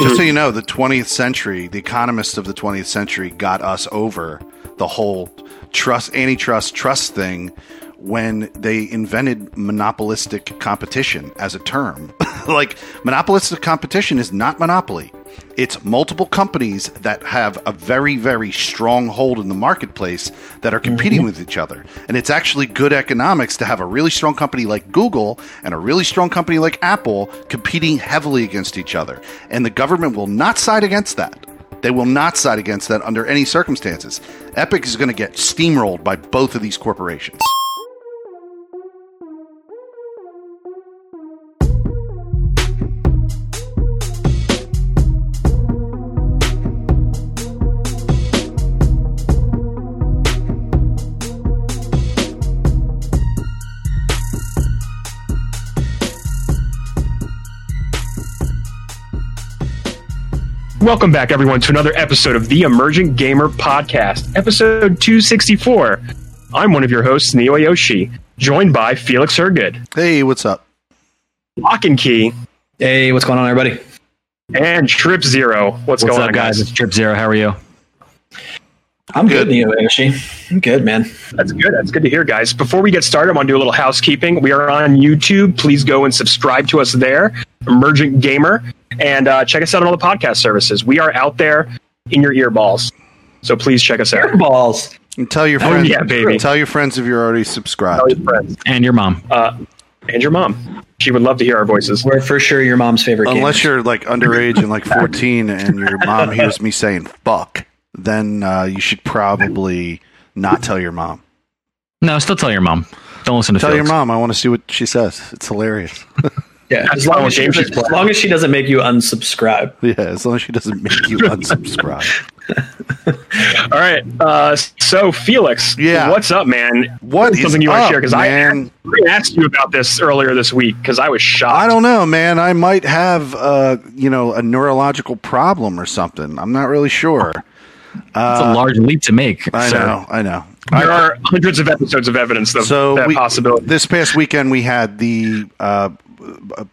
Just so hmm. you know, the 20th century, the economists of the 20th century got us over the whole trust, antitrust trust thing when they invented monopolistic competition as a term. like, monopolistic competition is not monopoly. It's multiple companies that have a very, very strong hold in the marketplace that are competing mm-hmm. with each other. And it's actually good economics to have a really strong company like Google and a really strong company like Apple competing heavily against each other. And the government will not side against that. They will not side against that under any circumstances. Epic is going to get steamrolled by both of these corporations. Welcome back, everyone, to another episode of the Emergent Gamer Podcast, episode 264. I'm one of your hosts, Neo Yoshi, joined by Felix Hergood. Hey, what's up? Lock and Key. Hey, what's going on, everybody? And Trip Zero. What's, what's going up, on, guys? It's Trip Zero. How are you? I'm good, Neo Yoshi. I'm good, man. That's good. That's good to hear, guys. Before we get started, I want to do a little housekeeping. We are on YouTube. Please go and subscribe to us there, Emergent Gamer and uh, check us out on all the podcast services. We are out there in your earballs, so please check us out. Earballs. And tell your friends, oh, yeah, baby. Tell your friends if you're already subscribed. Tell your friends and your mom. Uh, and your mom. She would love to hear our voices. We're for sure your mom's favorite. Unless gamers. you're like underage and like 14, and your mom hears me saying "fuck," then uh, you should probably not tell your mom. No, still tell your mom. Don't listen to. Her. Tell Felix. your mom. I want to see what she says. It's hilarious. Yeah, as long as, she, as long as she doesn't make you unsubscribe. Yeah, as long as she doesn't make you unsubscribe. All right. Uh, so Felix, yeah, what's up, man? What is something you want to share? Because I asked you about this earlier this week because I was shocked. I don't know, man. I might have, uh, you know, a neurological problem or something. I'm not really sure. It's uh, a large leap to make. I know. I know. There I, are hundreds of episodes of evidence of so that we, possibility. This past weekend, we had the uh,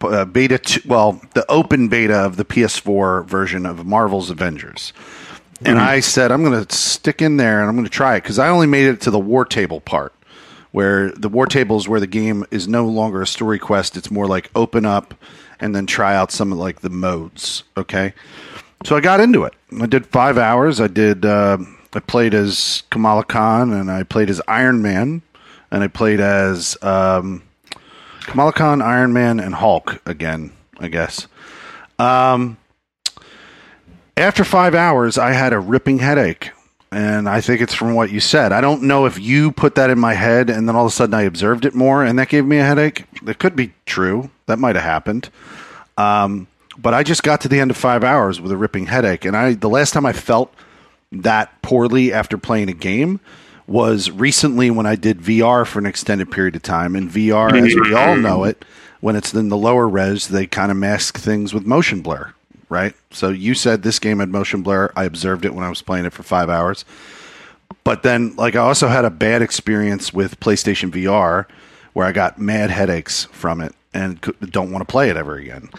uh, beta, t- well, the open beta of the PS4 version of Marvel's Avengers. And mm-hmm. I said, I'm going to stick in there and I'm going to try it because I only made it to the war table part, where the war table is where the game is no longer a story quest. It's more like open up and then try out some of like the modes. Okay. So I got into it. I did five hours. I did, uh, I played as Kamala Khan and I played as Iron Man and I played as, um, Kamala Khan, Iron Man, and Hulk again, I guess. Um, after five hours, I had a ripping headache. And I think it's from what you said. I don't know if you put that in my head and then all of a sudden I observed it more and that gave me a headache. It could be true. That might have happened. Um, but I just got to the end of five hours with a ripping headache. And I the last time I felt that poorly after playing a game was recently when I did VR for an extended period of time. And VR, as we all know it, when it's in the lower res, they kind of mask things with motion blur, right? So you said this game had motion blur. I observed it when I was playing it for five hours. But then, like, I also had a bad experience with PlayStation VR where I got mad headaches from it and don't want to play it ever again.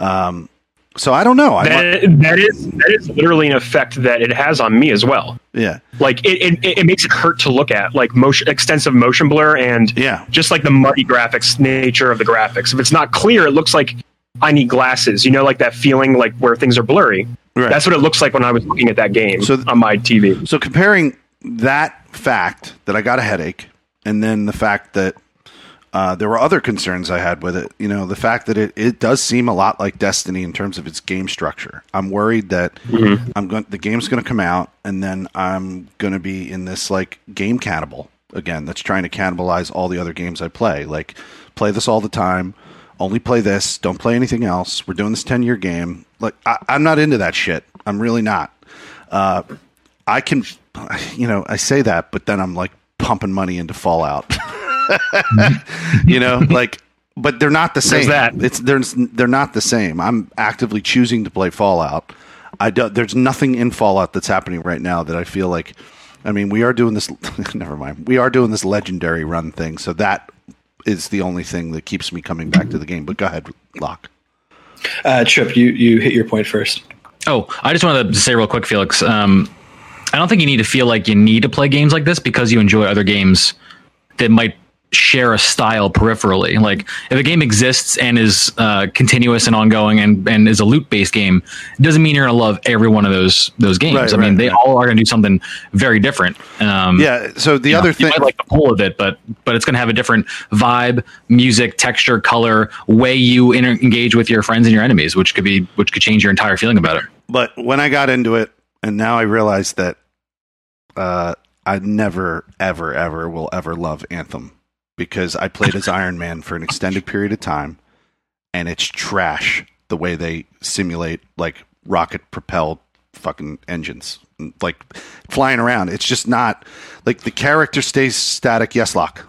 Um, so I don't know. That, that is that is literally an effect that it has on me as well. Yeah, like it, it, it makes it hurt to look at, like motion, extensive motion blur, and yeah, just like the muddy graphics nature of the graphics. If it's not clear, it looks like I need glasses. You know, like that feeling, like where things are blurry. Right. That's what it looks like when I was looking at that game so, on my TV. So comparing that fact that I got a headache, and then the fact that uh, there were other concerns I had with it. You know, the fact that it, it does seem a lot like Destiny in terms of its game structure. I'm worried that mm-hmm. I'm going the game's going to come out and then I'm going to be in this like game cannibal again. That's trying to cannibalize all the other games I play. Like play this all the time. Only play this. Don't play anything else. We're doing this ten year game. Like I, am not into that shit. I'm really not. Uh, I can, you know, I say that, but then I'm like pumping money into Fallout. you know, like, but they're not the same. There's that. It's they're they're not the same. I'm actively choosing to play Fallout. I do, there's nothing in Fallout that's happening right now that I feel like. I mean, we are doing this. never mind. We are doing this legendary run thing, so that is the only thing that keeps me coming back to the game. But go ahead, Lock. Uh, Trip, you you hit your point first. Oh, I just wanted to say real quick, Felix. Um, I don't think you need to feel like you need to play games like this because you enjoy other games that might share a style peripherally. Like if a game exists and is uh, continuous and ongoing and, and is a loot based game, it doesn't mean you're gonna love every one of those those games. Right, I mean, right, they right. all are gonna do something very different. Um, Yeah. So the you know, other you thing, might like the pull of it, but but it's gonna have a different vibe, music, texture, color, way you inter- engage with your friends and your enemies, which could be which could change your entire feeling about it. but when I got into it, and now I realize that uh, I never, ever, ever will ever love Anthem because I played as Iron Man for an extended period of time, and it's trash the way they simulate like rocket propelled fucking engines, like flying around. It's just not like the character stays static. Yes, lock.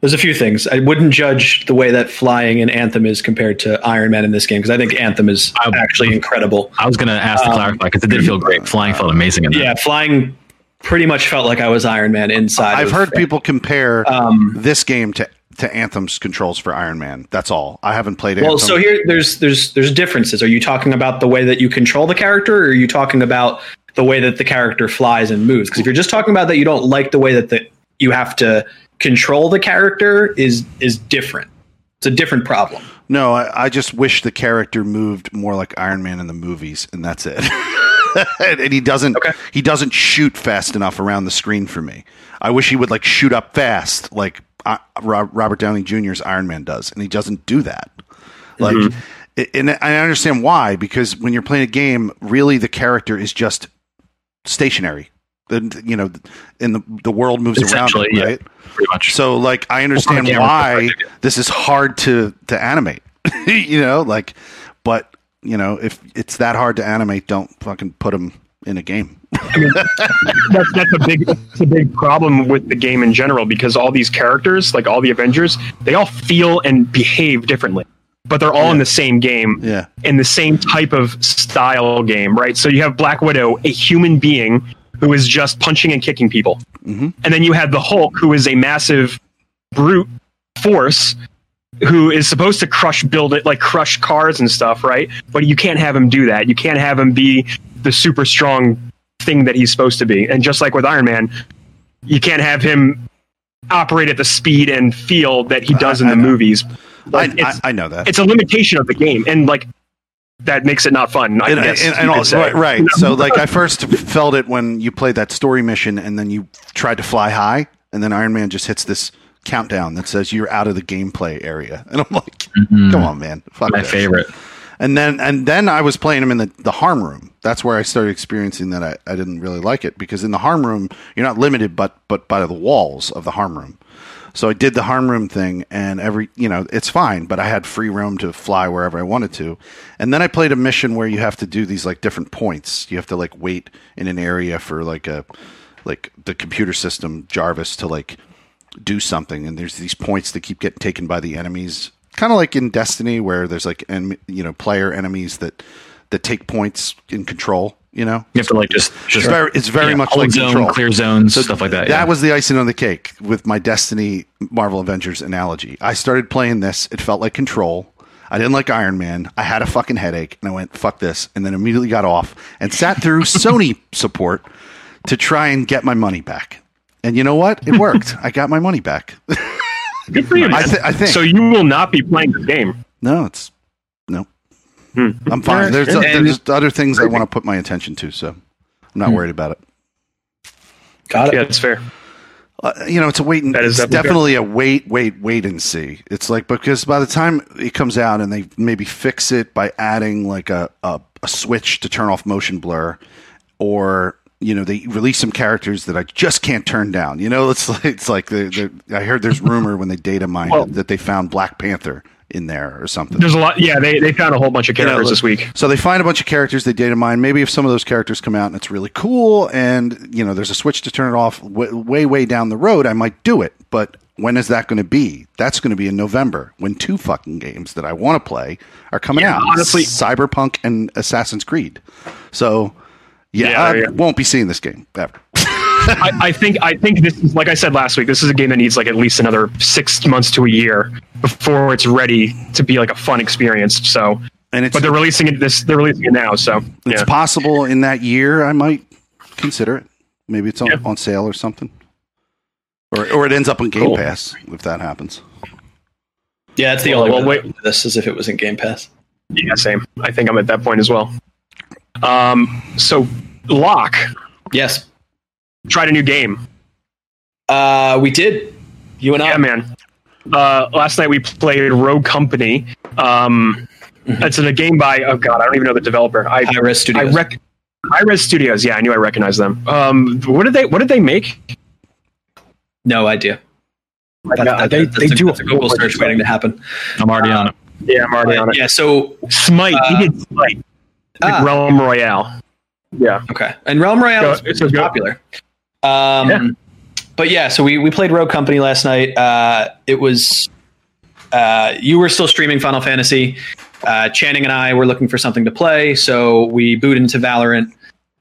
There's a few things. I wouldn't judge the way that flying in Anthem is compared to Iron Man in this game because I think Anthem is I- actually incredible. I was gonna ask to Um, clarify because it did feel great. Flying felt amazing in that. Yeah, flying pretty much felt like I was Iron Man inside. I've of- heard people compare Um, this game to to Anthem's controls for Iron Man. That's all. I haven't played it. Well, Anthem. so here there's there's there's differences. Are you talking about the way that you control the character, or are you talking about the way that the character flies and moves? Because if you're just talking about that you don't like the way that the you have to control the character is is different. It's a different problem. No, I, I just wish the character moved more like Iron Man in the movies, and that's it. and, he doesn't. Okay. He doesn't shoot fast enough around the screen for me. I wish he would like shoot up fast, like uh, Robert Downey Jr.'s Iron Man does, and he doesn't do that. Like, Mm-hmm. i- and I understand why because when you're playing a game, really the character is just stationary. And you know, and the the world moves around, it, yeah. right? Pretty much. So like I understand why this is hard to to animate. you know, like but you know, if it's that hard to animate, don't fucking put them in a game. that's that's a big that's a big problem with the game in general because all these characters, like all the Avengers, they all feel and behave differently, but they're all in the same game, Yeah. in the same type of style game, right? So you have Black Widow, a human being who is just punching and kicking people, Mhm. and then you have the Hulk, who is a massive brute force who is supposed to crush build it like crush cars and stuff right but you can't have him do that you can't have him be the super strong thing that he's supposed to be and just like with iron man you can't have him operate at the speed and feel that he does in the know. movies I, Like, I, I know that. it's a limitation of the game and like that makes it not fun I And, guess and- and right, right. So, like, I first felt it when you played that story mission, and then you tried to fly high, and then Iron Man just hits this countdown that says you're out of the gameplay area, and I'm like, come on, man, fuck Mm-hmm. My this. favorite. And then and then I was playing him in the, the harm room. That's where I started experiencing that I, I didn't really like it because in the harm room you're not limited but but by the walls of the harm room. So I did the harm room thing and every you know, it's fine, but I had free roam to fly wherever I wanted to. And then I played a mission where you have to do these like different points. You have to like wait in an area for like a like the computer system Jarvis to like do something and there's these points that keep getting taken by the enemies kind of like in destiny where there's like en- you know player enemies that that take points in control you know You have to like just just it's very, it's very yeah, much like zone, control clear zones, So stuff like that. that yeah. was the icing on the cake with my destiny marvel avengers analogy i started playing this it felt like control I didn't like Iron Man. I had a fucking headache, and I went "fuck this," and then immediately got off and sat through Sony support to try and get my money back. And you know what? It worked. I got my money back. good for you I, th- I think so you will not be playing the game No, it's no. Hmm. I'm fine. There's And- there's other things I want to put my attention to, so I'm not Hmm. worried about it. Got it. yeah it's fair Uh, you know, it's a wait and That is it's definitely definitely a wait, wait, wait and see. It's like because by the time it comes out and they maybe fix it by adding like a a, a switch to turn off motion blur, or you know they release some characters that I just can't turn down. You know, it's like it's like the, the I heard there's rumor when they data mined Well- that they found Black Panther in there or something. there's a lot yeah they, they found a whole bunch of You know, characters this week So they find a bunch of characters, they data mine. Maybe if some of those characters come out and it's really cool, and you know, there's a switch to turn it off way, way, way down the road, I might do it. But when is that going to be? That's going to be in November when two fucking games that I want to play are coming Yeah, out. honestly- Cyberpunk and Assassin's Creed. So yeah, Yeah, I yeah. won't be seeing this game ever. I, I think I think this is like I said last week. This is a game that needs like at least another six months to a year before it's ready to be like a fun experience. So and it's but they're releasing it this. They're releasing it now, so it's yeah. possible in that year I might consider it. Maybe it's on, Yeah. on sale or something, or or it ends up on Game Cool. Pass if that happens. Yeah, it's the Well, only well, way wait. to do this is if it was in Game Pass. Yeah, same. I think I'm at that point as well. Um, so Locke Yes. tried a new game. Uh, we did. You and I. Yeah, man. Uh, last night we played Rogue Company. Um, Mhm. It's in a game by oh god, I don't even know the developer. I Hi-Rez I Studios. rec. Hi-Rez Studios. Yeah, I knew I recognized them. Um, what did they What did they make? no idea. Like, That- uh, that- they that's they a, do that's a Google search waiting to happen. I'm already on it. Yeah, I'm already on it. Yeah. So Smite. Uh, he did Smite. Like ah, Realm Royale. Yeah. okay. And Realm Royale Go- is, it's is go- popular. Um, Yeah. but yeah, so we we played Rogue Company last night. Uh, it was uh, you were still streaming Final Fantasy. Uh, Channing and I were looking for something to play, so we booted into Valorant.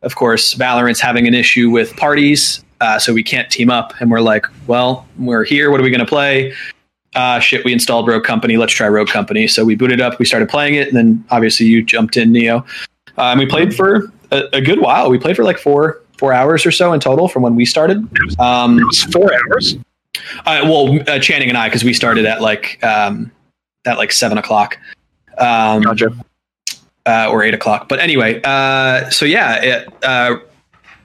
Of course, Valorant's having an issue with parties, uh, so we can't team up. And we're like, well, we're here. What are we going to play? Uh, shit, we installed Rogue Company. Let's try Rogue Company. So we booted up. We started playing it, and then obviously you jumped in, Neo. Uh, and we played for a, a good while. We played for like four four hours or so in total from when we started. Um, It was four hours. uh, well, uh, Channing and I, because we started at like um, at like seven o'clock. Um, Gotcha. uh, or eight o'clock. But anyway, uh, so yeah, it, uh,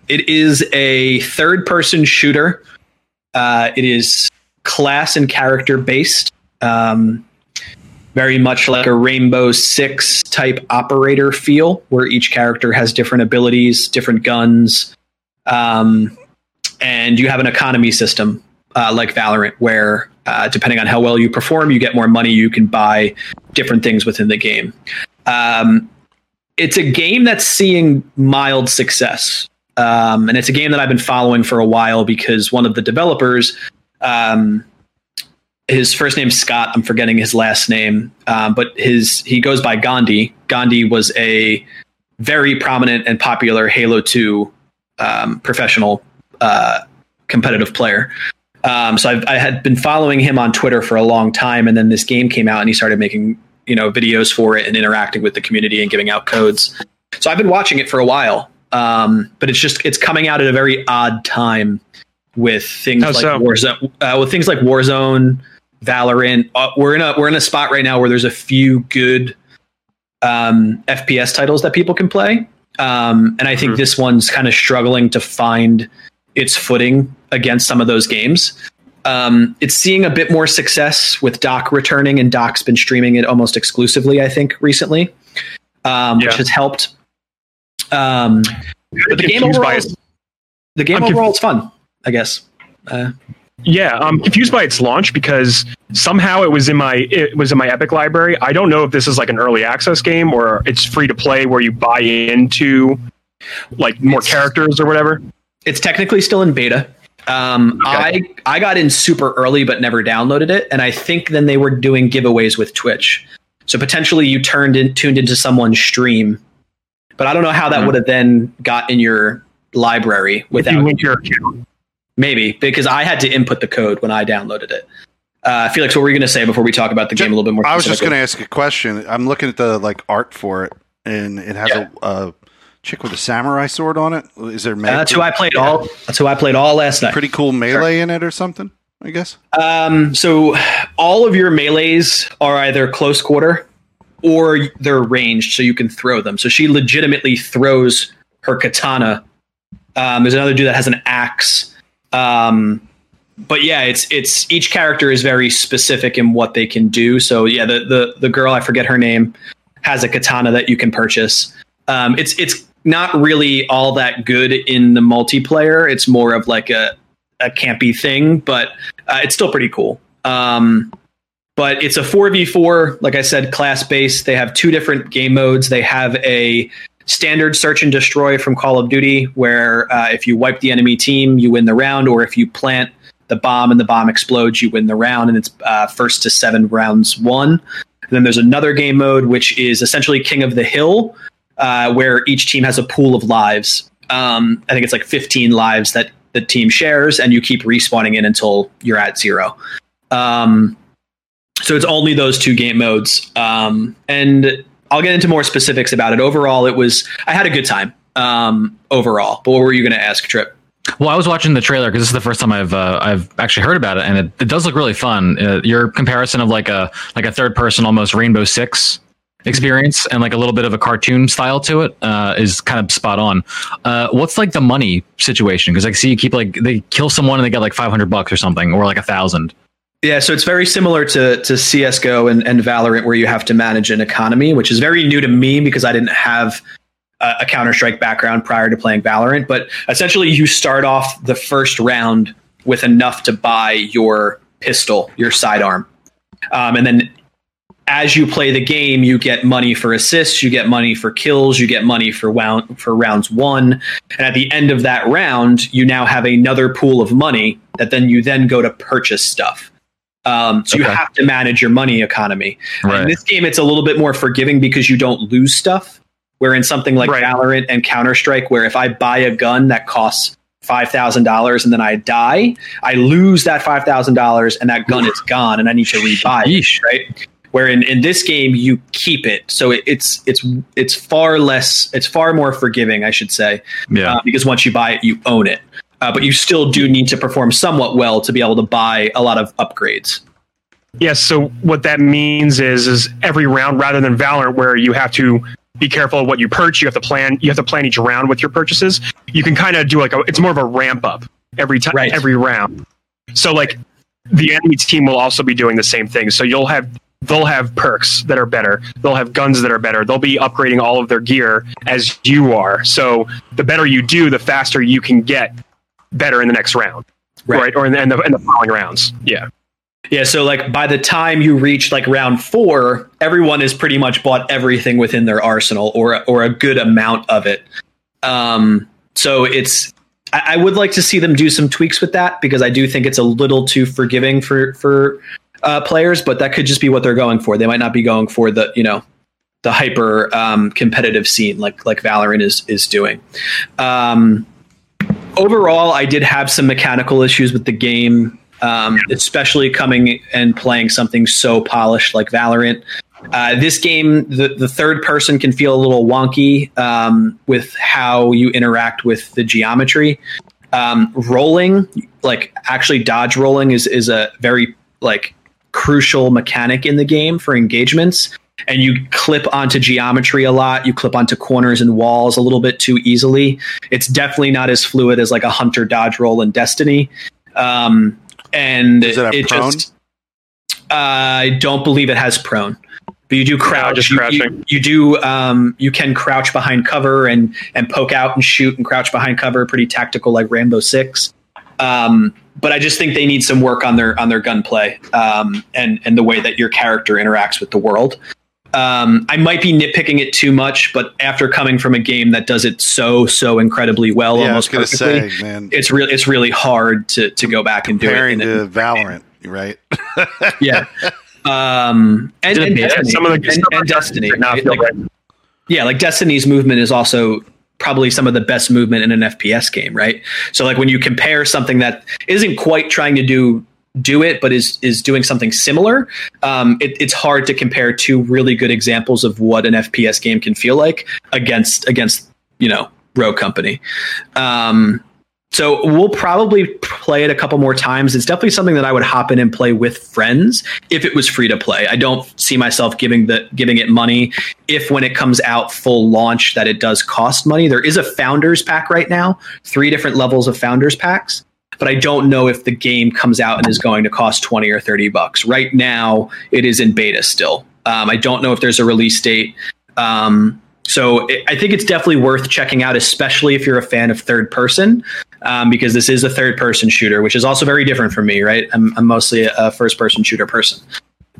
it is a third person shooter. Uh, it is class and character based. Um, very much like a Rainbow Six type operator feel, where each character has different abilities, different guns, um, and you have an economy system uh, like Valorant, where uh, depending on how well you perform, you get more money. You can buy different things within the game. Um, it's a game that's seeing mild success. Um, and it's a game that I've been following for a while because one of the developers, um, his first name's Scott. I'm forgetting his last name, um, but his he goes by Gandhi. Gandhi was a very prominent and popular Halo 2 um, professional uh, competitive player. Um, so I've, I had been following him on Twitter for a long time, and then this game came out, and he started making you know videos for it and interacting with the community and giving out codes. So I've been watching it for a while, um, but it's just it's coming out at a very odd time with things like so? Warzone, uh, with things like Warzone, Valorant. Uh, we're in a we're in a spot right now where there's a few good um, FPS titles that people can play, um, and I think Mhm. this one's kind of struggling to find its footing against some of those games. Um, it's seeing a bit more success with Doc returning, and Doc's been streaming it almost exclusively, I think, recently, um, which has helped. Um, but the game overall, is, the game I'm conf- overall is fun, I guess. Uh, Yeah, I'm confused by its launch because somehow it was in my it was in my Epic library. I don't know if this is like an early access game or it's free to play where you buy into like more It's- characters or whatever. it's technically still in beta. Um, Okay. I I got in super early, but never downloaded it, and I think then they were doing giveaways with Twitch, so potentially you turned in tuned into someone's stream, but I don't know how that Mhm. would have then got in your library If without you link your account. Maybe because I had to input the code when I downloaded it. Uh, Felix, what were you going to say before we talk about the game a little bit more? I was just going to ask a question. I'm looking at the like art for it, and it has Yeah. a, a chick with a samurai sword on it. Is there melee? That's who I played all. That's who I played all last night. pretty cool melee in it or something? I guess. Um, so all of your melees are either close quarter or they're ranged, so you can throw them. So she legitimately throws her katana. Um, there's another dude that has an axe. Um, but yeah, it's it's each character is very specific in what they can do. So yeah, the the the girl I forget her name has a katana that you can purchase. Um, it's it's not really all that good in the multiplayer. It's more of like a a campy thing, but uh, it's still pretty cool. Um, but it's a 4v4, like I said, class based. They have two different game modes. They have a standard search and destroy from Call of Duty, where uh, if you wipe the enemy team, you win the round, or if you plant the bomb and the bomb explodes, you win the round, and it's uh, first to seven rounds won. And then there's another game mode, which is essentially King of the Hill, uh, where each team has a pool of lives. Um, I think it's like 15 lives that the team shares, and you keep respawning in until you're at zero. Um, so it's only those two game modes. Um, and I'll get into more specifics about it. Overall, it was I had a good time um, overall. But what were you going to ask, Trip? Well, I was watching the trailer because this is the first time I've uh, I've actually heard about it, and it, it does look really fun. Uh, your comparison of like a like a third person, almost Rainbow Six experience, and like a little bit of a cartoon style to it uh, is kind of spot on. Uh, what's like the money situation? Because I see you keep like they kill someone and they get like five hundred bucks or something, or like a thousand. Yeah, so it's very similar to to CS:GO and, and Valorant, where you have to manage an economy, which is very new to me because I didn't have a, a Counter Strike background prior to playing Valorant. But essentially, you start off the first round with enough to buy your pistol, your sidearm, um, and then as you play the game, you get money for assists, you get money for kills, you get money for round, for rounds one, and at the end of that round, you now have another pool of money that then you then go to purchase stuff. Um, so okay. you have to manage your money economy. Right. In this game, it's a little bit more forgiving because you don't lose stuff. Where in something like right. Valorant and Counter Strike, where if I buy a gun that costs five thousand dollars and then I die, I lose that five thousand dollars and that gun is gone, and I need to rebuy it. Right. Where in, in this game you keep it, so it, it's it's it's far less, it's far more forgiving, I should say. Yeah. Uh, because once you buy it, you own it uh, but you still do need to perform somewhat well to be able to buy a lot of upgrades. Yes. So what that means is, is every round, rather than Valorant, where you have to be careful of what you purchase, you have to plan, you have to plan each round with your purchases. You can kind of do like a, it's more of a ramp up every time, right. every round. So like the enemy team will also be doing the same thing. So you'll have they'll have perks that are better. They'll have guns that are better. They'll be upgrading all of their gear as you are. So the better you do, the faster you can get better in the next round, right? right? Or in the, in the, in the following rounds. Yeah. Yeah, so like by the time you reach like round four, everyone has pretty much bought everything within their arsenal or or a good amount of it. Um, so it's I, I would like to see them do some tweaks with that because I do think it's a little too forgiving for for uh, players, but that could just be what they're going for. They might not be going for the you know the hyper um, competitive scene like like Valorant is is doing. Um, overall, I did have some mechanical issues with the game, um, especially coming and playing something so polished like Valorant. Uh, this game, the, the third person can feel a little wonky um, with how you interact with the geometry. Um, rolling, like actually dodge rolling, is is a very like crucial mechanic in the game for engagements and you clip onto geometry a lot. You clip onto corners and walls a little bit too easily. It's definitely not as fluid as like a hunter dodge roll in Destiny. Um, and it, it just, uh, I don't believe it has prone. But you do crouch. Yeah, you, you, you, do. Um, you can crouch behind cover and and poke out and shoot and crouch behind cover. Pretty tactical, like Rainbow Six. Um, but I just think they need some work on their on their gunplay um, and and the way that your character interacts with the world. Um, I might be nitpicking it too much, but after coming from a game that does it so so incredibly well, yeah, almost perfectly, say, man, it's really it's really hard to to go back and do it. Comparing to Valorant, right? yeah. Um, and, and Destiny, some of the and, and Destiny, like, yeah, like Destiny's movement is also probably some of the best movement in an FPS game, right? So like when you compare something that isn't quite trying to do do it, but is is doing something similar. Um, it, it's hard to compare two really good examples of what an FPS game can feel like against against you know Rogue Company. Um, so we'll probably play it a couple more times. It's definitely something that I would hop in and play with friends if it was free to play. I don't see myself giving the giving it money if when it comes out full launch that it does cost money. There is a founders pack right now, three different levels of founders packs but I don't know if the game comes out and is going to cost 20 or 30 bucks. Right now, it is in beta still. Um, I don't know if there's a release date. Um, so it, I think it's definitely worth checking out, especially if you're a fan of third person, um, because this is a third person shooter, which is also very different from me, right? I'm, I'm mostly a, first person shooter person.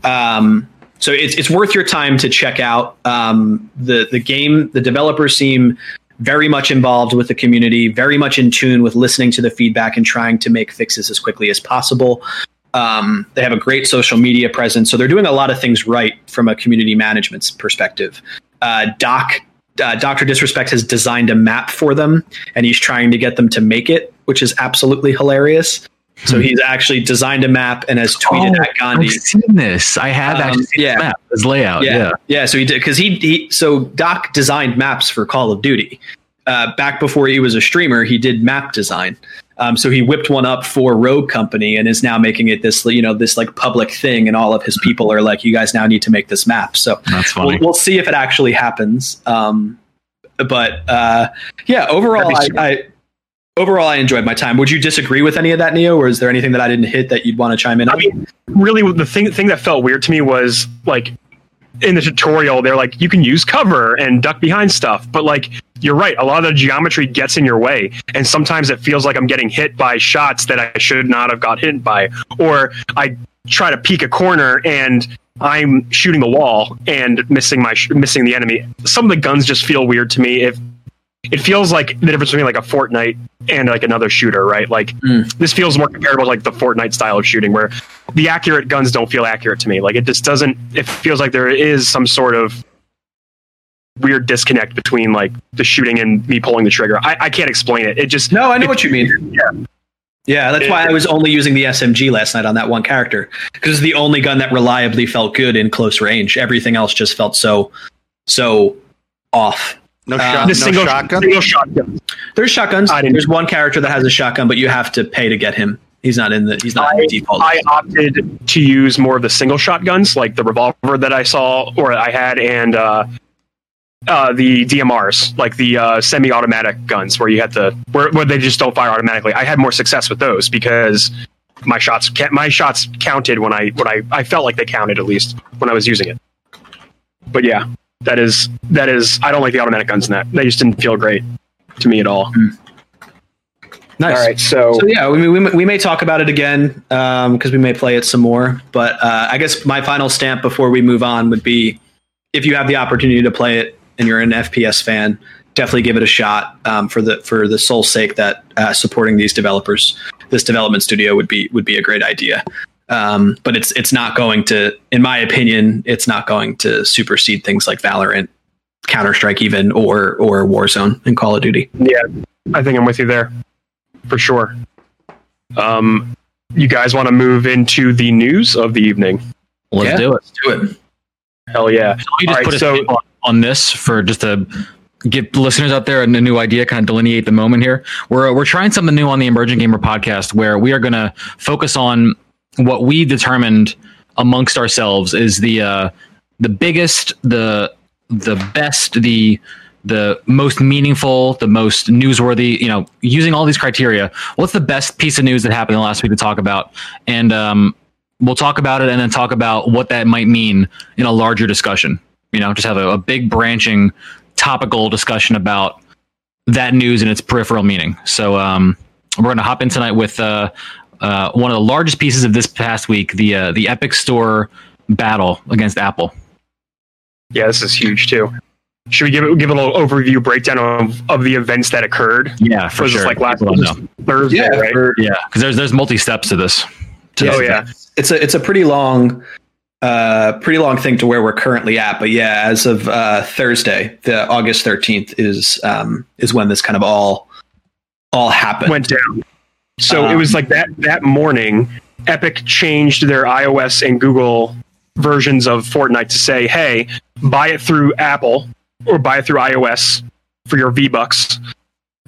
Um, so it's, it's worth your time to check out um, the the game. The developers seem very much involved with the community, very much in tune with listening to the feedback and trying to make fixes as quickly as possible. Um, they have a great social media presence, so they're doing a lot of things right from a community management perspective. Uh, Doc, uh, Doctor Disrespect has designed a map for them, and he's trying to get them to make it, which is absolutely hilarious. So he's actually designed a map and has tweeted at Gandhi. I've seen this. I have Um, actually seen yeah. this map, this layout. yeah, Yeah. yeah, So he did because he he so Doc designed maps for Call of Duty. Uh, back before he was a streamer, he did map design. Um, so he whipped one up for Rogue Company and is now making it this you know this like public thing, and all of his people are like, you guys now need to make this map. So That's we'll, funny. we'll see if it actually happens. Um, but uh, yeah, overall, I, I overall I enjoyed my time. Would you disagree with any of that, Neo, or is there anything that I didn't hit that you'd want to chime in I mean, really, the thing thing that felt weird to me was like in the tutorial, they're like, you can use cover and duck behind stuff, but like you're right, a lot of the geometry gets in your way, and sometimes it feels like I'm getting hit by shots that I should not have got hit by, or I try to peek a corner and I'm shooting the wall and missing my sh- missing the enemy. Some of the guns just feel weird to me. If it feels like the difference between like a Fortnite and like another shooter, right? Like hmm. this feels more comparable to like the Fortnite style of shooting where the accurate guns don't feel accurate to me. Like it just doesn't it feels like there is some sort of weird disconnect between like the shooting and me pulling the trigger. I, I can't explain it. It just No, I know it- what you mean. Yeah. Yeah, that's It- why I was only using the SMG last night on that one character because it's the only gun that reliably felt good in close range. Everything else just felt so so off. No, Uh, shot, no single shotgun. single shotgun. There's shotguns. I There's one character that has a shotgun, but you have to pay to get him. He's not in the he's not in the default. I opted to use more of the single shotguns, like the revolver that I saw or I had, and uh, uh, the DMRs, like the uh, semi-automatic guns, where you had to where, where they just don't fire automatically. I had more success with those because my shots ca- my shots counted when I when I I felt like they counted at least when I was using it. But yeah, that is that is I don't like the automatic guns in that. They just didn't feel great to me at all. nice. All right, so, So yeah, we, we, we may talk about it again because we may play it some more. But uh, I guess my final stamp before we move on would be if you have the opportunity to play it and you're an FPS fan, definitely give it a shot um, for the for the sole sake that uh, supporting these developers, this development studio would be would be a great idea. Um, but it's it's not going to, in my opinion, it's not going to supersede things like Valorant, Counter Strike, even or or Warzone and Call of Duty. Yeah, I think I'm with you there for sure. Um, you guys want to move into the news of the evening? Let's Yeah. do it. Let's Do it. Hell yeah! Let me just All right, put a so- staple on this for just to give listeners out there a new idea, kind of delineate the moment here. We're we're trying something new on the Emerging Gamer podcast where we are going to focus on what we determined amongst ourselves is the uh, the biggest, the the best, the the most meaningful, the most newsworthy, you know, using all these criteria, what's the best piece of news that happened in the last week to talk about? And um, we'll talk about it and then talk about what that might mean in a larger discussion. You know, just have a, a big branching topical discussion about that news and its peripheral meaning. So um, we're going to hop in tonight with uh, uh, one of the largest pieces of this past week, the uh, the Epic Store battle against Apple. Yeah, this is huge too. Should we give it give a little overview breakdown of, of the events that occurred? Yeah, for this sure. like last People don't. Thursday, right? for- Yeah, because there's there's multi steps to this. To Oh this yeah, event. it's a it's a pretty long uh pretty long thing to where we're currently at but yeah as of uh thursday the august 13th is um is when this kind of all all happened went down. So it Um, was like that that morning. Epic changed their iOS and Google versions of Fortnite to say, "Hey, buy it through Apple or buy it through iOS for your V Bucks.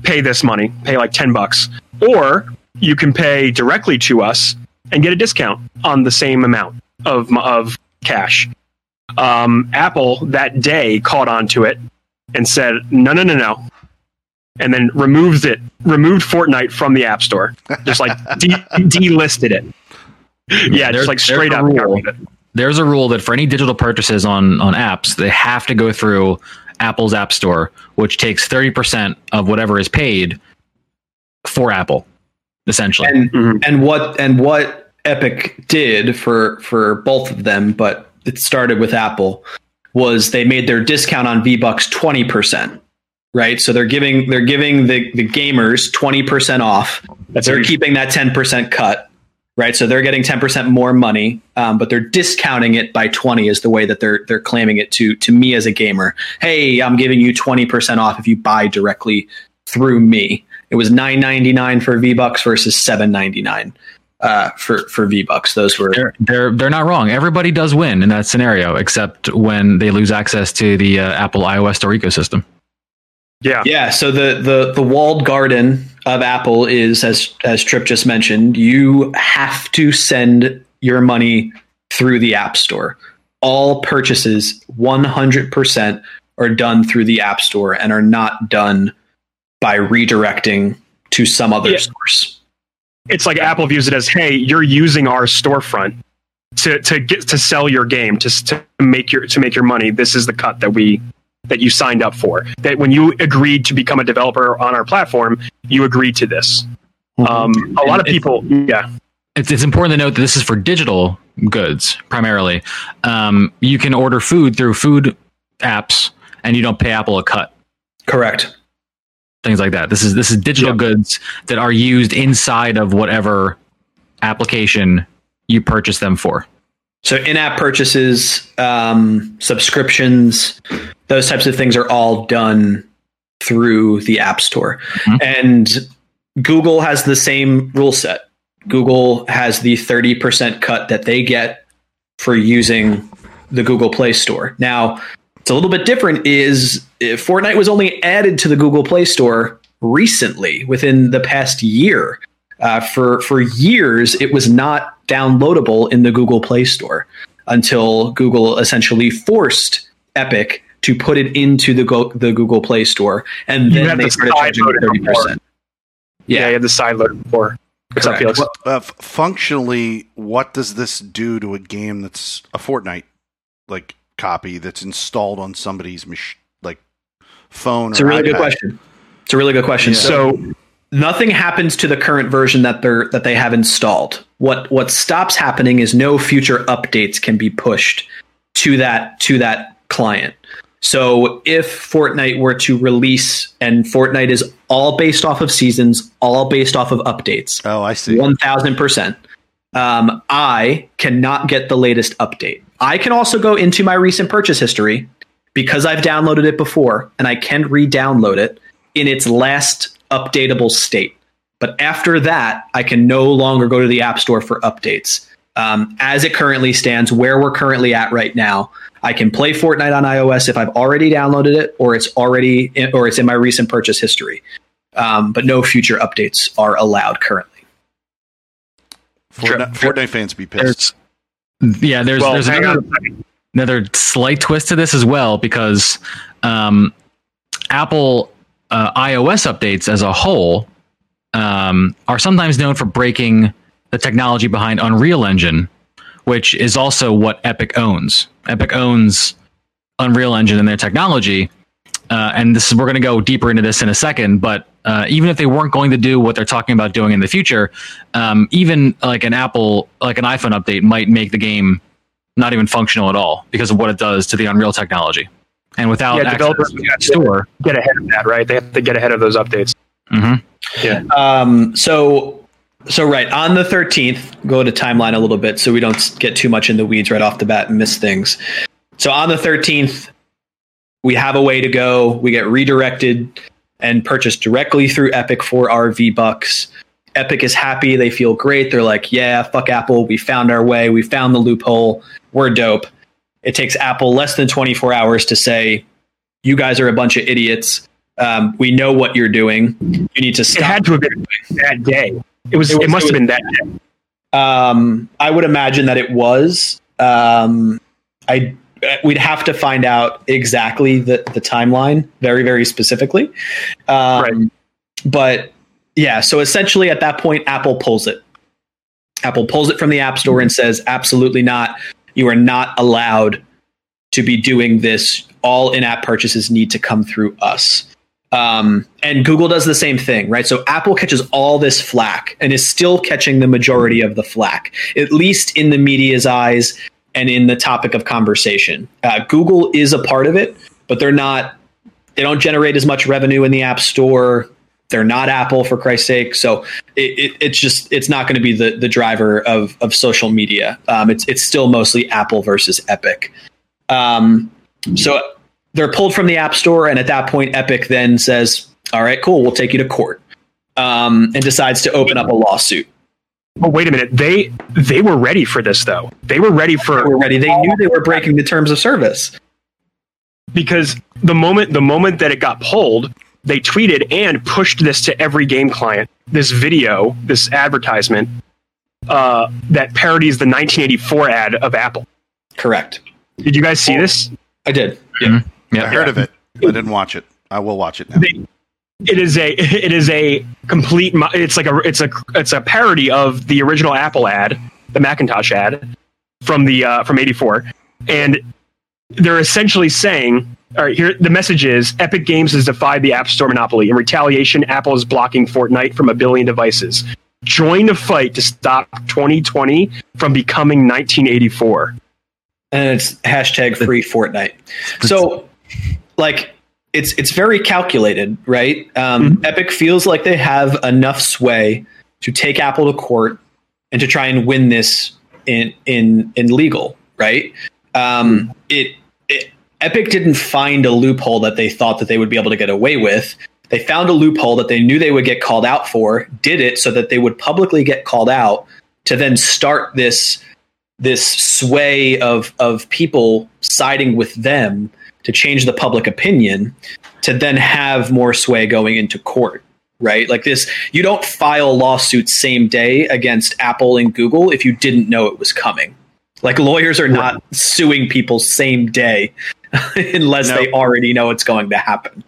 Pay this money, pay like ten bucks, or you can pay directly to us and get a discount on the same amount of of cash." Um, Apple that day caught on to it and said, "No, no, no, no." And then removes it, removed Fortnite from the App Store, just like de- delisted it. Yeah, There's- just like straight up. rule. got rid of it. there's a rule that for any digital purchases on on apps, they have to go through Apple's App Store, which takes thirty percent of whatever is paid for Apple, essentially. and Mhm. and what and what epic did for for both of them but it started with apple was they made their discount on v-bucks 20% right so they're giving they're giving the the gamers 20% off That's they're keeping that 10% cut right so they're getting 10% more money um, but they're discounting it by 20 is the way that they're they're claiming it to to me as a gamer hey i'm giving you 20% off if you buy directly through me it was 9.99 for v bucks versus 7.99 uh, for for V Bucks. Those were They're, they're they're not wrong. Everybody does win in that scenario, except when they lose access to the uh, Apple iOS store ecosystem. Yeah. yeah. So the the the walled garden of Apple is as as Trip just mentioned. You have to send your money through the App Store. All purchases, one hundred percent, are done through the App Store and are not done by redirecting to some other Yeah. source. It's like Apple views it as, hey, you're using our storefront to, to get to sell your game, to, to make your to make your money. This is the cut that we that you signed up for. That when you agreed to become a developer on our platform, you agreed to this. Um, a lot of people, yeah, It's, it's important to note that this is for digital goods primarily. Um, you can order food through food apps, and you don't pay Apple a cut. Correct. Things like that. This is this is digital Yeah. goods that are used inside of whatever application you purchase them for. So in-app purchases, um, subscriptions, those types of things are all done through the App Store, Mhm. and Google has the same rule set. Google has the thirty percent cut that they get for using the Google Play Store. Now, it's a little bit different. Is uh, Fortnite was only added to the Google Play Store recently, within the past year. Uh, for for years, it was not downloadable in the Google Play Store until Google essentially forced Epic to put it into the go- the Google Play Store, and You then they to started charging thirty percent. yeah, you had the side load before. What's up, Correct. Felix? Uh, functionally, what does this do to a game that's a Fortnite like copy that's installed on somebody's mach- like phone? It's a or really good question. It's a really good question. Yeah. So So nothing happens to the current version that they're that they have installed. What what stops happening is no future updates can be pushed to that to that client. So if Fortnite were to release and Fortnite is all based off of seasons, all based off of updates, Oh, I see. one thousand percent. Um, I cannot get the latest update. I can also go into my recent purchase history because I've downloaded it before, and I can re-download it in its last updatable state. But after that, I can no longer go to the App Store for updates. Um, as it currently stands, where we're currently at right now, I can play Fortnite on iOS if I've already downloaded it, or it's already in, or it's in my recent purchase history. Um, but no future updates are allowed currently. Fortnite, Fortnite fans be pissed. There's, yeah, there's well, there's another, on a second. another slight twist to this as well because um, Apple uh, iOS updates as a whole um, are sometimes known for breaking the technology behind Unreal Engine, which is also what Epic owns. Epic owns Unreal Engine and their technology. Uh, and this is, we're going to go deeper into this in a second, but uh, even if they weren't going to do what they're talking about doing in the future, um, even like an Apple, like an iPhone update might make the game not even functional at all because of what it does to the Unreal technology. And without Yeah, developers to the store, get ahead of that, right? They have to get ahead of those updates. mhm. Um, so, so right on the thirteenth, go to timeline a little bit so we don't get too much in the weeds right off the bat and miss things. So on the thirteenth, we have a way to go. We get redirected and purchased directly through Epic for our V Bucks. Epic is happy. They feel great. They're like, yeah, fuck Apple. We found our way. We found the loophole. We're dope. It takes Apple less than 24 hours to say, you guys are a bunch of idiots. Um, we know what you're doing. You need to stop. It had to have been that day. It was. It It, must it have been that day. Um, I would imagine that it was. Um, I we'd have to find out exactly the the timeline very very specifically. Um, Right. But yeah, so essentially at that point, Apple pulls it. Apple pulls it from the App Store and says, "Absolutely not. You are not allowed to be doing this. All in-app purchases need to come through us." Um, and Google does the same thing, right? So Apple catches all this flack and is still catching the majority of the flack, at least in the media's eyes and in the topic of conversation. Uh, Google is a part of it, but they're not. They don't generate as much revenue in the App Store. They're not Apple, for Christ's sake. So it, it, it's just it's not going to be the the driver of of social media. Um, it's it's still mostly Apple versus Epic. Um, so they're pulled from the App Store, and at that point, Epic then says, "All right, cool, we'll take you to court," um, and decides to open up a lawsuit. But wait a minute, they they were ready for this though. They were ready for They were ready. They knew they were breaking the terms of service. because the moment the moment that it got pulled, they tweeted and pushed this to every game client. This video, this advertisement uh, that parodies the 1984 ad of Apple. Correct. Did you guys see this? I did. Yeah. I heard of it. I didn't watch it. I will watch it now. They- it is a it is a complete it's like a it's a it's a parody of the original Apple ad, the Macintosh ad from the uh, from 84 and they're essentially saying all right here the message is Epic Games has defied the App Store monopoly in retaliation Apple is blocking Fortnite from a billion devices join the fight to stop 2020 from becoming 1984 and it's hashtag free Fortnite. So, like, it's it's very calculated, right? Um, Epic feels like they have enough sway to take Apple to court and to try and win this in in in legal, right? Um, it Epic didn't find a loophole that they thought that they would be able to get away with. They found a loophole that they knew they would get called out for, did it so that they would publicly get called out to then start this this sway of of people siding with them to change the public opinion to then have more sway going into court right? Like this you don't file lawsuits same day against apple and google if you didn't know it was coming. Like lawyers are not suing people same day unless they already know it's going to happen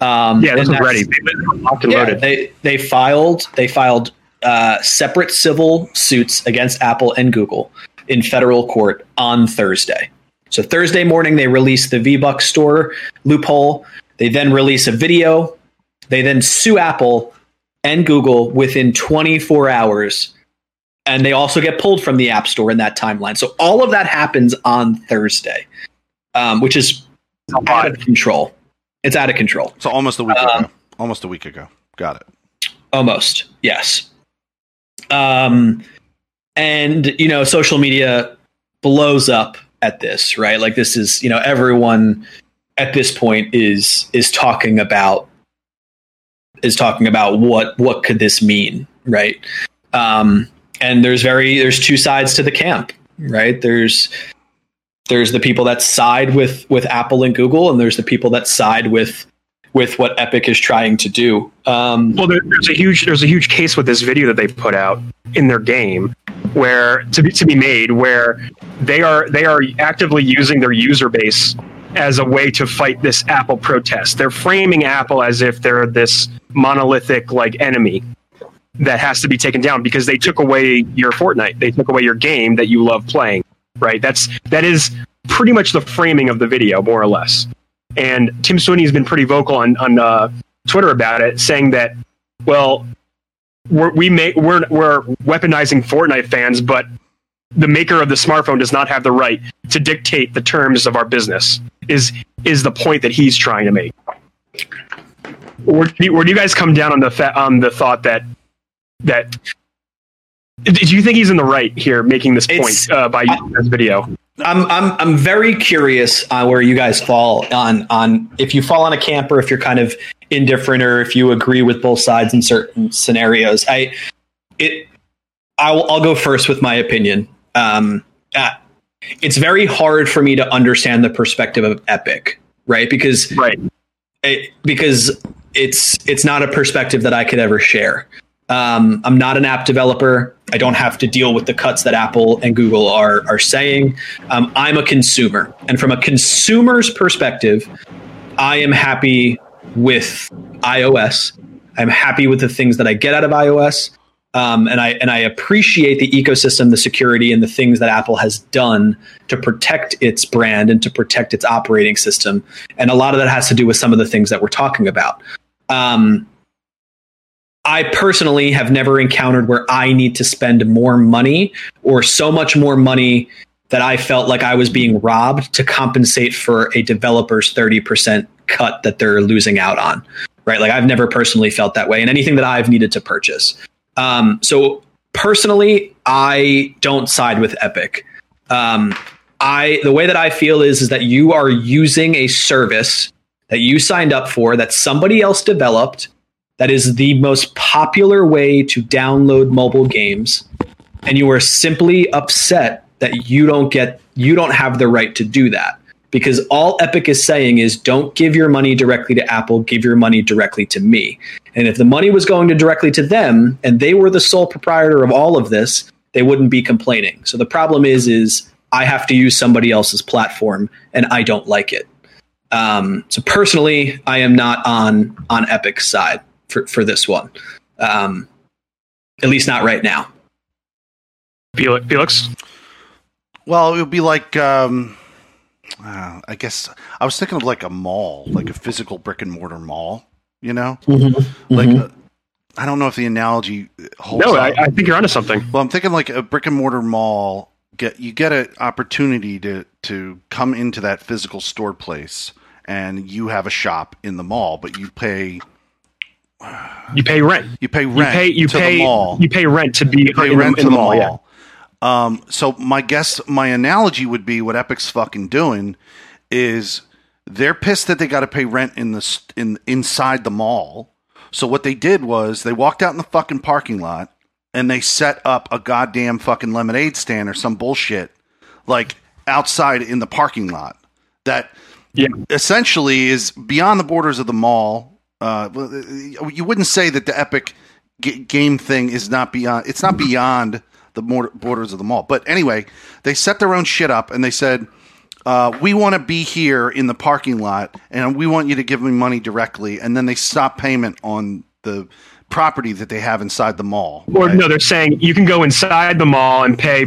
um, yeah this that's- ready They've been locked and yeah, loaded they they filed they filed uh, separate civil suits against Apple and Google in federal court on Thursday. So Thursday morning they release the VBucks store loophole. They then release a video. They then sue Apple and Google within 24 hours. And they also get pulled from the App Store in that timeline. So all of that happens on Thursday, um, which is out of control. It's out of control. So almost a week Um, ago. Almost a week ago. Got it. Almost, yes. Um, and you know, social media blows up at this, right? Like this is, you know, everyone at this point is is talking about is talking about what what could this mean, right? Um, and there's very there's two sides to the camp, right? There's there's the people that side with with Apple and Google, and there's the people that side with with what Epic is trying to do. Um, Well, there, there's a huge there's a huge case with this video that they put out in their game, where to be to be made, where they are they are actively using their user base as a way to fight this Apple protest. They're framing Apple as if they're this monolithic like enemy that has to be taken down because they took away your Fortnite, they took away your game that you love playing. Right? That's that is pretty much the framing of the video, more or less. And Tim Sweeney has been pretty vocal on on uh, Twitter about it, saying that, well, we're, we may we're we're weaponizing Fortnite fans, but the maker of the smartphone does not have the right to dictate the terms of our business. Is is the point that he's trying to make? Where, do you- where do you guys come down on the fa- on the thought that that? Do you think he's in the right here, making this It's- point uh, by using this video? I'm I'm I'm very curious uh, where you guys fall on on if you fall on a camp or if you're kind of indifferent or if you agree with both sides in certain scenarios. I it I'll I'll go first with my opinion. Um, uh, it's very hard for me to understand the perspective of Epic, right? Because Right. it, because it's it's not a perspective that I could ever share. Um, I'm not an app developer. I don't have to deal with the cuts that Apple and Google are are saying. Um, I'm a consumer, and from a consumer's perspective, I am happy with iOS. I'm happy with the things that I get out of iOS, um, and I and I appreciate the ecosystem, the security, and the things that Apple has done to protect its brand and to protect its operating system. And a lot of that has to do with some of the things that we're talking about. Um, I personally have never encountered where I need to spend more money or so much more money that I felt like I was being robbed to compensate for a developer's 30% cut that they're losing out on. Right. Like I've never personally felt that way in anything that I've needed to purchase. Um, so personally, I don't side with Epic. Um, I the way that I feel is is that you are using a service that you signed up for that somebody else developed That is the most popular way to download mobile games, and you are simply upset that you don't get you don't have the right to do that because all Epic is saying is don't give your money directly to Apple, give your money directly to me. And if the money was going to directly to them and they were the sole proprietor of all of this, they wouldn't be complaining. So the problem is is I have to use somebody else's platform and I don't like it. Um, so personally, I am not on on Epic's side for, for this one. Um, at least not right now. Felix? Well, it would be like, um, uh, I guess I was thinking of like a mall, like a physical brick and mortar mall. You know, Mm-hmm. like uh, I don't know if the analogy holds. No. I, I think you're onto something. Well, I'm thinking like a brick and mortar mall. Get you get an opportunity to to come into that physical store place, and you have a shop in the mall, but you pay You pay rent. you pay rent You pay you to pay the mall. you pay rent to be You pay in, rent the, to in the the mall. Yeah. Um, so my guess, my analogy would be what Epic's fucking doing is they're pissed that they got to pay rent in the in inside the mall. So what they did was they walked out in the fucking parking lot and they set up a goddamn fucking lemonade stand or some bullshit like outside in the parking lot that Yeah. essentially is beyond the borders of the mall. Uh, you wouldn't say that the Epic g- game thing is not beyond. It's not beyond the borders of the mall. But anyway, they set their own shit up and they said, uh, "We want to be here in the parking lot, and we want you to give me money directly." And then they stop payment on the property that they have inside the mall. Or right? no, they're saying you can go inside the mall and pay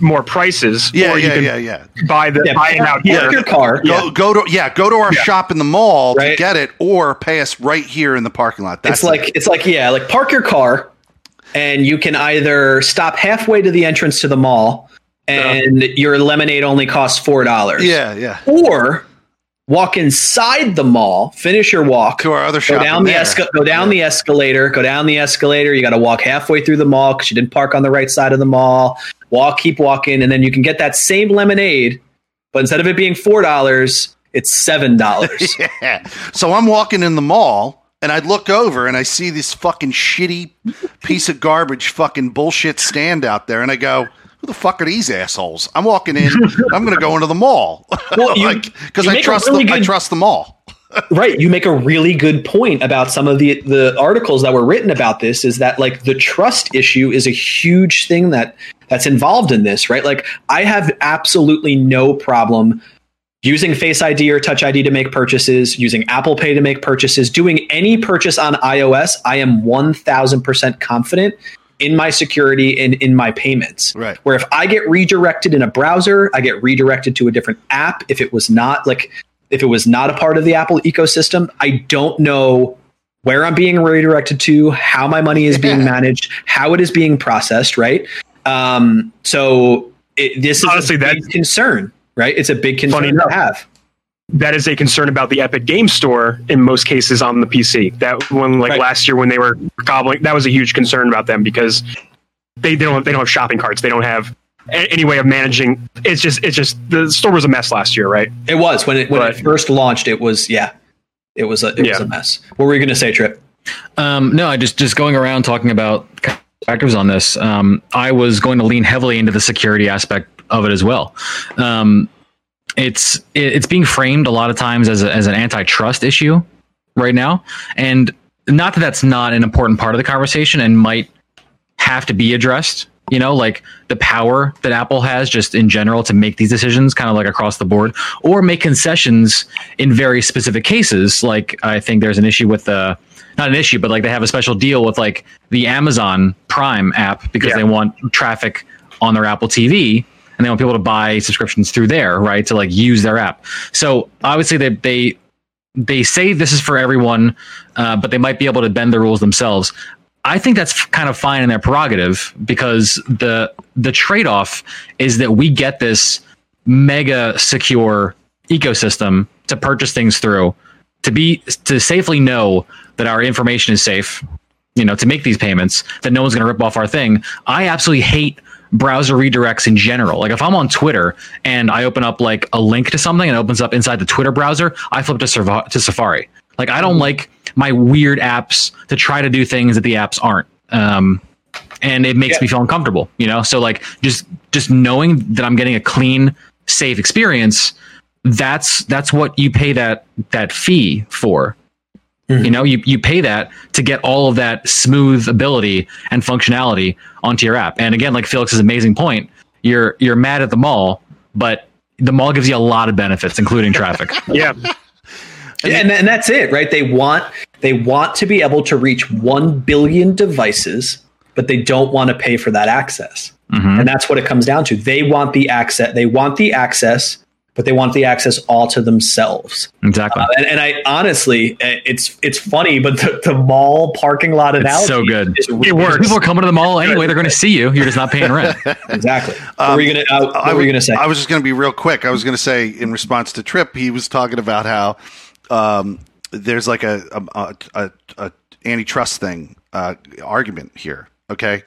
more prices. yeah, or you yeah, can yeah, yeah. buy the Yeah, buy it out here. Park your car. Go, go to yeah, go to our shop in the mall to get it, or pay us right here in the parking lot. That's it's like it's like yeah, like park your car, and you can either stop halfway to the entrance to the mall, and your lemonade only costs four dollars. yeah, yeah. or walk inside the mall, finish your walk, To our other go shop. down the esca- go down the escalator, go down the escalator. You got to walk halfway through the mall because you didn't park on the right side of the mall. Walk, keep walking, and then you can get that same lemonade, but instead of it being four dollars, it's seven dollars. Yeah. So I'm walking in the mall and I look over and I see this fucking shitty piece of garbage fucking bullshit stand out there and I go, who the fuck are these assholes? I'm walking in. I'm going to go into the mall. Well, you- because you I trust really the, I trust the mall. right you make a really good point about some of the the articles that were written about this is that like the trust issue is a huge thing that that's involved in this right like i have absolutely no problem using face id or touch id to make purchases using apple pay to make purchases doing any purchase on ios i am 1000% confident in my security and in my payments Right. where if i get redirected in a browser i get redirected to a different app if it was not like if it was not a part of the Apple ecosystem, I don't know where I'm being redirected to, how my money is being managed, how it is being processed, right? Um, so it, this is Honestly, a big that- concern, right? It's a big concern enough. to have. That is a concern about the Epic Game Store in most cases on the PC. That one, like Right. last year when they were gobbling, that was a huge concern about them because they, they don't they don't have shopping carts. They don't have any way of managing. It's just it's just the store was a mess last year, right? It was when it when But- it first launched. It was yeah, it was a it was a mess. What were you going to say, Trip? Um, no, I just just going around talking about factors on this. Um, I was going to lean heavily into the security aspect of it as well. Um, it's it's being framed a lot of times as a, as an antitrust issue right now, and not that that's not an important part of the conversation and might have to be addressed. You know, like the power that Apple has just in general to make these decisions, kind of like across the board, or make concessions in very specific cases. Like I think there's an issue with the not an issue, but like they have a special deal with like the Amazon Prime app because Yeah. they want traffic on their Apple TV and they want people to buy subscriptions through there, right? To like use their app. So obviously they they they say this is for everyone, uh, but they might be able to bend the rules themselves. I think that's kind of fine in their prerogative because the the trade off is that we get this mega secure ecosystem to purchase things through, to be to safely know that our information is safe, you know, to make these payments, that no one's going to rip off our thing. I absolutely hate browser redirects in general. Like if I'm on Twitter and I open up like a link to something and it opens up inside the Twitter browser, I flip to, Serva- to Safari. Like I don't like my weird apps to try to do things that the apps aren't. Um, and it makes Yeah. me feel uncomfortable, you know? So like just just knowing that I'm getting a clean, safe experience, that's that's what you pay that that fee for. You know, you, you pay that to get all of that smooth ability and functionality onto your app. And again, like Felix's amazing point, you're you're mad at the mall, but the mall gives you a lot of benefits, including traffic. Yeah. and, and that's it right they want they want to be able to reach 1 billion devices but they don't want to pay for that access Mhm. and that's what it comes down to they want the access they want the access but they want the access all to themselves Exactly. and, and i honestly eh, it's it's funny but the, the mall parking lot analogy It's so good. is It works. people are coming to the mall anyway, they're going to see you. You're just not paying rent. exactly what were you gonna uh, what I were you was- gonna say I was just going to be real quick. I was going to say in response to Trip, he was talking about how um, there's like a, a, a, a antitrust thing uh, argument here. Okay,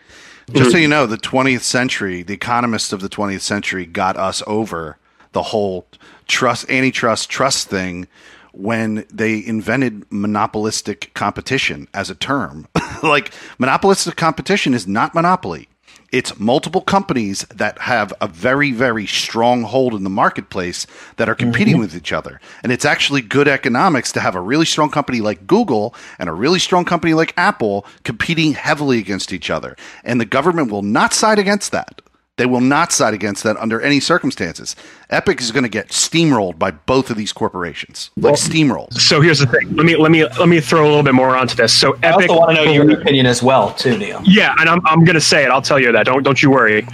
just so you know, the 20th century, the economists of the 20th century got us over the whole trust antitrust trust thing when they invented monopolistic competition as a term. like monopolistic competition is not monopoly. It's multiple companies that have a very, very strong hold in the marketplace that are competing mm-hmm. with each other. And it's actually good economics to have a really strong company like Google and a really strong company like Apple competing heavily against each other. And the government will not side against that. They will not side against that under any circumstances. Epic is going to get steamrolled by both of these corporations. Like steamrolled. So here's the thing. Let me let me let me throw a little bit more onto this. So i Epic also want to know your opinion as well too neil Yeah, and I'm I'm gonna say it. I'll tell you that. Don't don't you worry.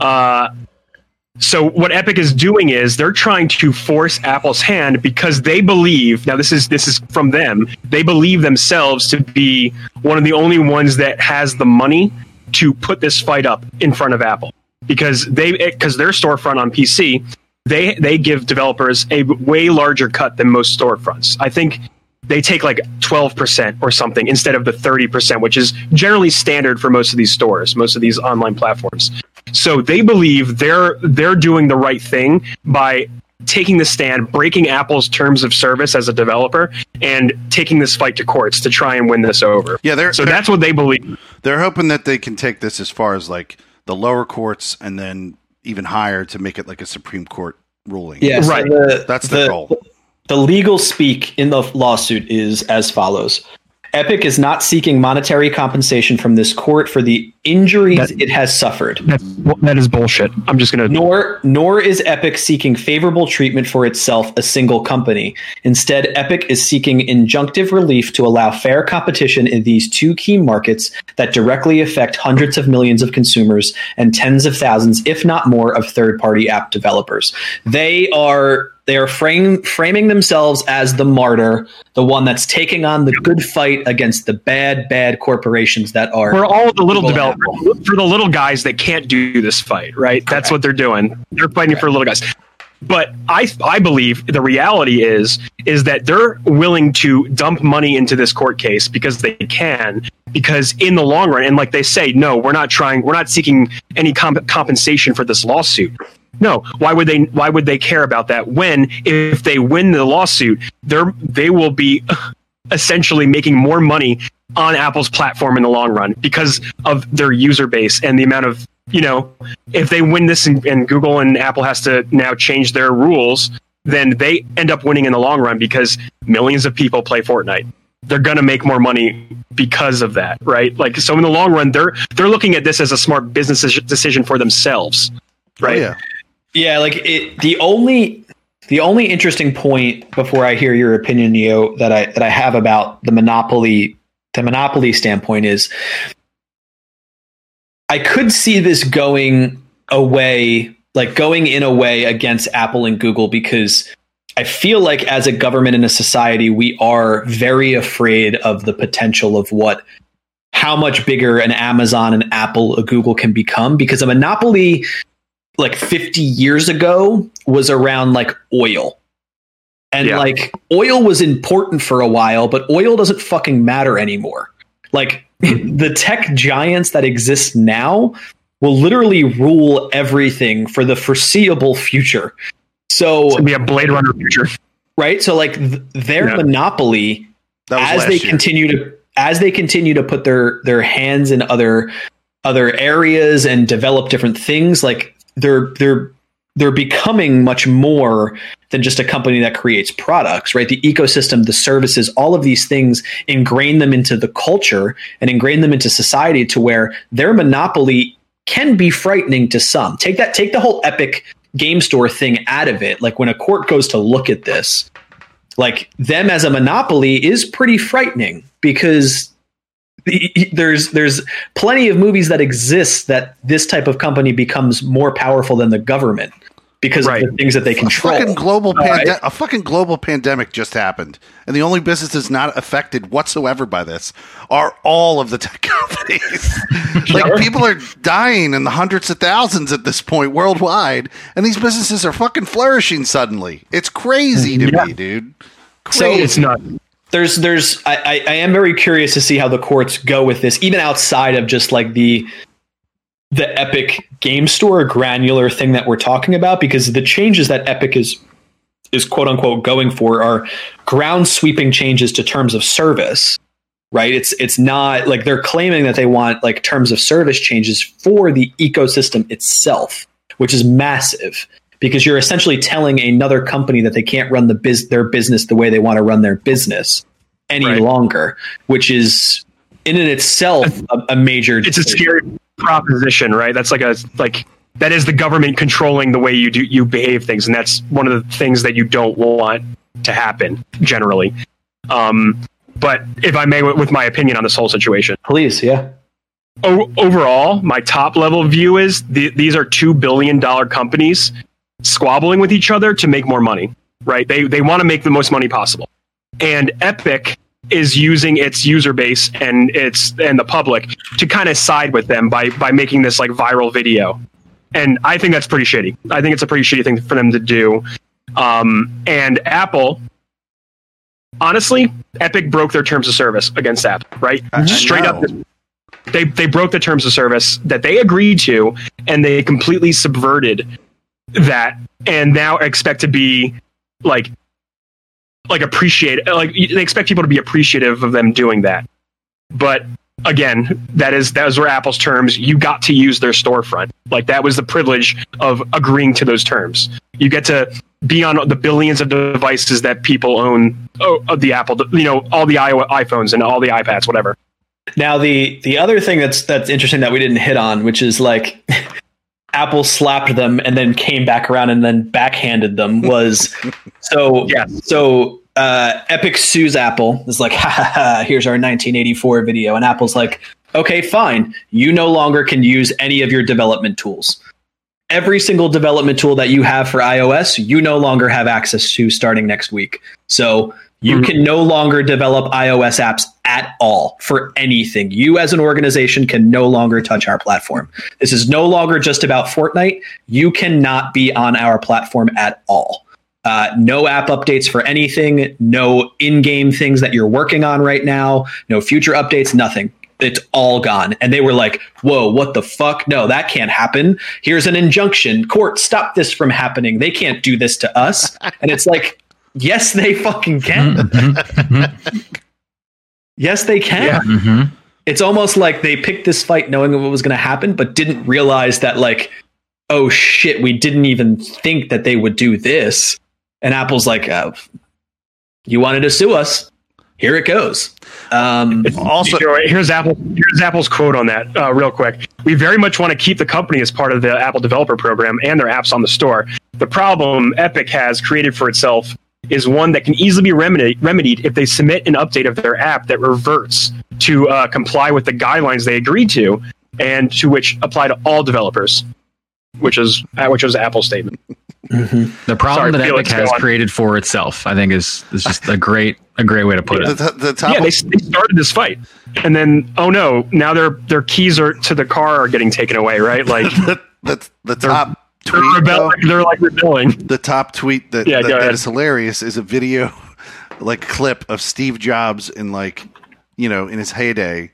Uh, so what Epic is doing is they're trying to force Apple's hand because they believe now this is this is from them. They believe themselves to be one of the only ones that has the money to put this fight up in front of Apple because they because their storefront on PC they they give developers a way larger cut than most storefronts. I think they take like 12% or something instead of the 30%, which is generally standard for most of these stores, most of these online platforms. So they believe they're they're doing the right thing by taking the stand, breaking Apple's terms of service as a developer, and taking this fight to courts to try and win this over. Yeah, they're- so they're- that's what they believe. They're hoping that they can take this as far as like the lower courts and then even higher to make it like a Supreme Court ruling. yeah so Right. the- That's the goal. The legal speak in the lawsuit is as follows. Epic is not seeking monetary compensation from this court for the injuries That- it has suffered. That's, that is bullshit. I'm just gonna. Nor nor is Epic seeking favorable treatment for itself, a single company. Instead, Epic is seeking injunctive relief to allow fair competition in these two key markets that directly affect hundreds of millions of consumers and tens of thousands, if not more, of third-party app developers. They are they are frame, framing themselves as the martyr, the one that's taking on the good fight against the bad, bad corporations that are for all the little Google for the little guys that can't do this fight, right? That's what they're doing. They're fighting for little guys. But I, I believe the reality is, is that they're willing to dump money into this court case because they can. Because in the long run, and like they say, no, we're not trying, we're not seeking any comp- compensation for this lawsuit. No, why would they? Why would they care about that? When if they win the lawsuit, they're they will be essentially making more money on Apple's platform in the long run because of their user base and the amount of you know if they win this and, and Google and Apple has to now change their rules, then they end up winning in the long run because millions of people play Fortnite. They're gonna make more money because of that, right? Like so, in the long run, they're they're looking at this as a smart business decision for themselves, Oh, right? yeah. Yeah, like it, the only the only interesting point before I hear your opinion, Neo, that I that I have about the monopoly the monopoly standpoint is I could see this going away, like going in a way against Apple and Google because I feel like as a government and a society, we are very afraid of the potential of what how much bigger an Amazon, an Apple, a Google can become because a monopoly like 50 years ago was around like oil. And Yeah. like oil was important for a while, but oil doesn't fucking matter anymore. Like the tech giants that exist now will literally rule everything for the foreseeable future. So It's gonna be a Blade Runner future. right? So like th- their Yeah. monopoly as they year. continue to as they continue to put their their hands in other other areas and develop different things like they're they're they're becoming much more than just a company that creates products right? The ecosystem the services all of these things ingrain them into the culture and ingrain them into society to where their monopoly can be frightening to some. Take that take the whole epic game store thing out of it. Like when a court goes to look at this like them as a monopoly is pretty frightening because there's there's plenty of movies that exist that this type of company becomes more powerful than the government because Right. of the things that they A control. fucking global right. pande- a fucking global pandemic just happened, and the only businesses not affected whatsoever by this are all of the tech companies. like people are dying in the hundreds of thousands at this point worldwide, and these businesses are fucking flourishing suddenly. It's crazy to Yeah. me, dude. So It's not. There's there's I, I, am very curious to see how the courts go with this, even outside of just like the the Epic Game Store granular thing that we're talking about, because the changes that Epic is is quote unquote going for are ground sweeping changes to terms of service. Right? It's it's not like they're claiming that they want like terms of service changes for the ecosystem itself, which is massive because you're essentially telling another company that they can't run the biz- their business the way they want to run their business any Right. longer, which is in and itself a, a major. It's a scary proposition, right? That's like a like that is the government controlling the way you do you behave things, and that's one of the things that you don't want to happen generally. Um, but if I may, with with my opinion on this whole situation, Please, yeah. o- overall, my top level view is th- these are two billion dollar companies squabbling with each other to make more money. Right? They they want to make the most money possible, and Epic is using its user base and its and the public to kind of side with them by by making this like viral video. And I think that's pretty shitty. I think it's a pretty shitty thing for them to do. Um, and Apple, honestly, Epic broke their terms of service against Apple, right? I- Straight up, they they broke the terms of service that they agreed to, and they completely subverted that, and now expect to be like like appreciate like they expect people to be appreciative of them doing that. But again, that is those were Apple's terms. You got to use their storefront. Like that was the privilege of agreeing to those terms. You get to be on the billions of devices that people own. Oh, of the Apple, you know, all the iPhones and all the iPads, whatever. Now the the other thing that's that's interesting that we didn't hit on, which is like Apple slapped them and then came back around and then backhanded them was so Yes. so uh, Epic sues Apple. is like, ha ha ha, here's our 1984 video. And Apple's like, okay, fine. You no longer can use any of your development tools. Every single development tool that you have for iOS, you no longer have access to starting next week. So you Mhm. can no longer develop iOS apps at all for anything. You as an organization can no longer touch our platform. This is no longer just about Fortnite. You cannot be on our platform at all. Uh, no app updates for anything, no in game things that you're working on right now, no future updates, nothing. It's all gone. And they were like, whoa, what the fuck? No, that can't happen. Here's an injunction. Court, stop this from happening. They can't do this to us. And it's like, yes, they fucking can. yes, they can Yeah. Mhm. it's almost like they picked this fight knowing what was going to happen, but didn't realize that, like, oh shit, we didn't even think that they would do this. And Apple's like, uh, you wanted to sue us. Here it goes. Um, Also- here's Apple. Here's Apple's quote on that, uh, real quick. We very much want to keep the company as part of the Apple Developer Program and their apps on the store. The problem Epic has created for itself is one that can easily be remedied, remedied if they submit an update of their app that reverts to uh, comply with the guidelines they agreed to, and to which apply to all developers, which is uh, which was Apple's statement. The problem Sorry, that Felix, Epic has created for itself, I think, is is just a great a great way to put the, it. the, the top yeah, they, they started this fight, and then oh no, now their their keys are to the car are getting taken away, right? Like the, the, the top they're, tweet though, they're like rebelling. the top tweet that, Yeah, that, that is hilarious is a video like clip of Steve Jobs in like you know in his heyday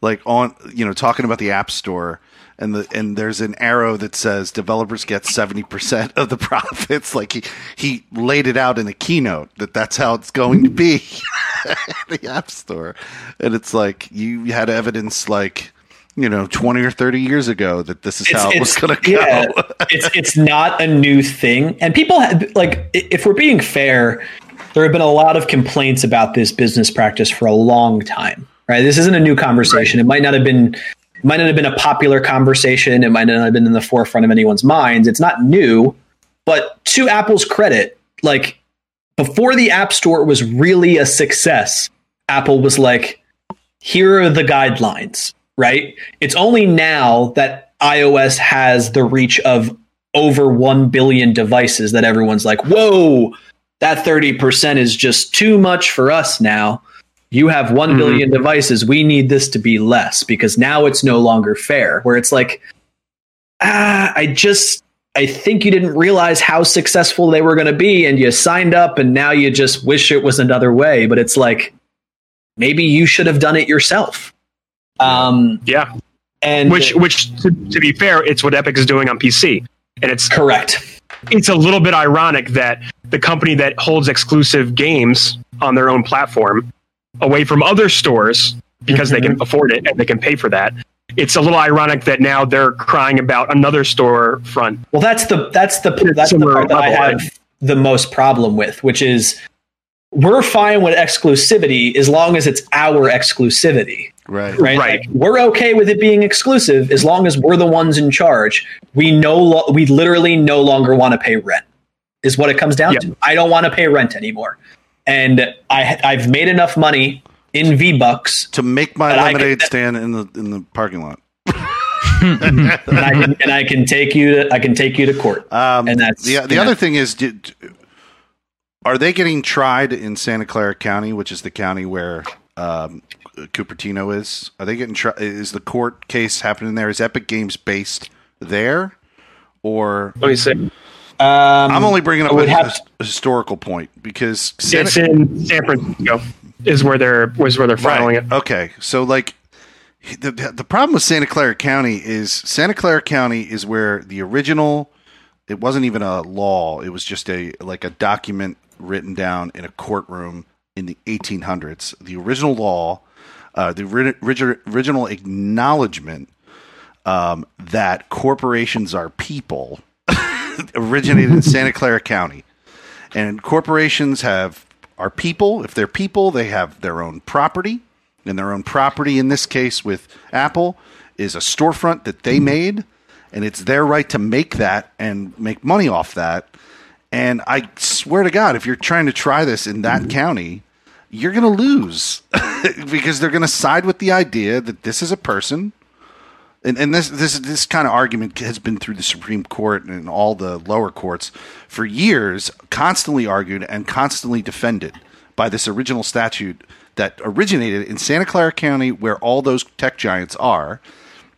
like on you know talking about the app store and the and there's an arrow that says developers get 70% of the profits. Like he he laid it out in a keynote that that's how it's going to be the App Store, and it's like you had evidence like you know twenty or thirty years ago that this is It's- how it was going to yeah, go. it's it's not a new thing, and people like if we're being fair, there have been a lot of complaints about this business practice for a long time. Right, this isn't a new conversation. It might not have been might not have been a popular conversation. It might not have been in the forefront of anyone's minds. It's not new, but to Apple's credit, like before the App Store was really a success, Apple was like, here are the guidelines, right? It's only now that iOS has the reach of over 1 billion devices that everyone's like, whoa, that 30% is just too much for us now. You have one Mhm. billion devices. We need this to be less because now it's no longer fair. Where it's like, ah, I just, I think you didn't realize how successful they were going to be and you signed up and now you just wish it was another way. But it's like, maybe you should have done it yourself. Um, Yeah, and which which to, to be fair, it's what Epic is doing on PC, and it's correct. it's a little bit ironic that the company that holds exclusive games on their own platform away from other stores because they can afford it and they can pay for that. It's a little ironic that now they're crying about another store front. Well, that's the that's the that's the part that I have the most problem with, which is we're fine with exclusivity as long as it's our exclusivity, right. right? Right. Like, we're okay with it being exclusive as long as we're the ones in charge. We no lo- we literally no longer want to pay rent. Is what it comes down Yeah. to. I don't want to pay rent anymore, and I I've made enough money in V Bucks To make my lemonade could- stand in the in the parking lot. and I can and I can take you to I can take you to court. Um, And that's- the the yeah. other thing is, did, are they getting tried in Santa Clara County, which is the county where um, Cupertino is? Are they getting tried? Is the court case happening there? Is Epic Games based there, or Let me see. Um, I'm only bringing up I a, have a historical point because Santa, It's in San Francisco. Is where they're was where they're filing Right. it. Okay, so like the the problem with Santa Clara County is Santa Clara County is where the original. It wasn't even a law; it was just a like a document written down in a courtroom in the 1800s. The original law, uh, the origi- original acknowledgement um, that corporations are people, originated in Santa Clara County. And corporations have are people. If they're people they have their own property. And their own property in this case with apple is a storefront that they made. And it's their right to make that and make money off that and i swear to god if you're trying to try this in that mm-hmm. county you're going to lose because they're going to side with the idea that this is a person and, and this this this kind of argument has been through the Supreme Court and all the lower courts for years, constantly argued and constantly defended by this original statute that originated in Santa Clara County, where all those tech giants are.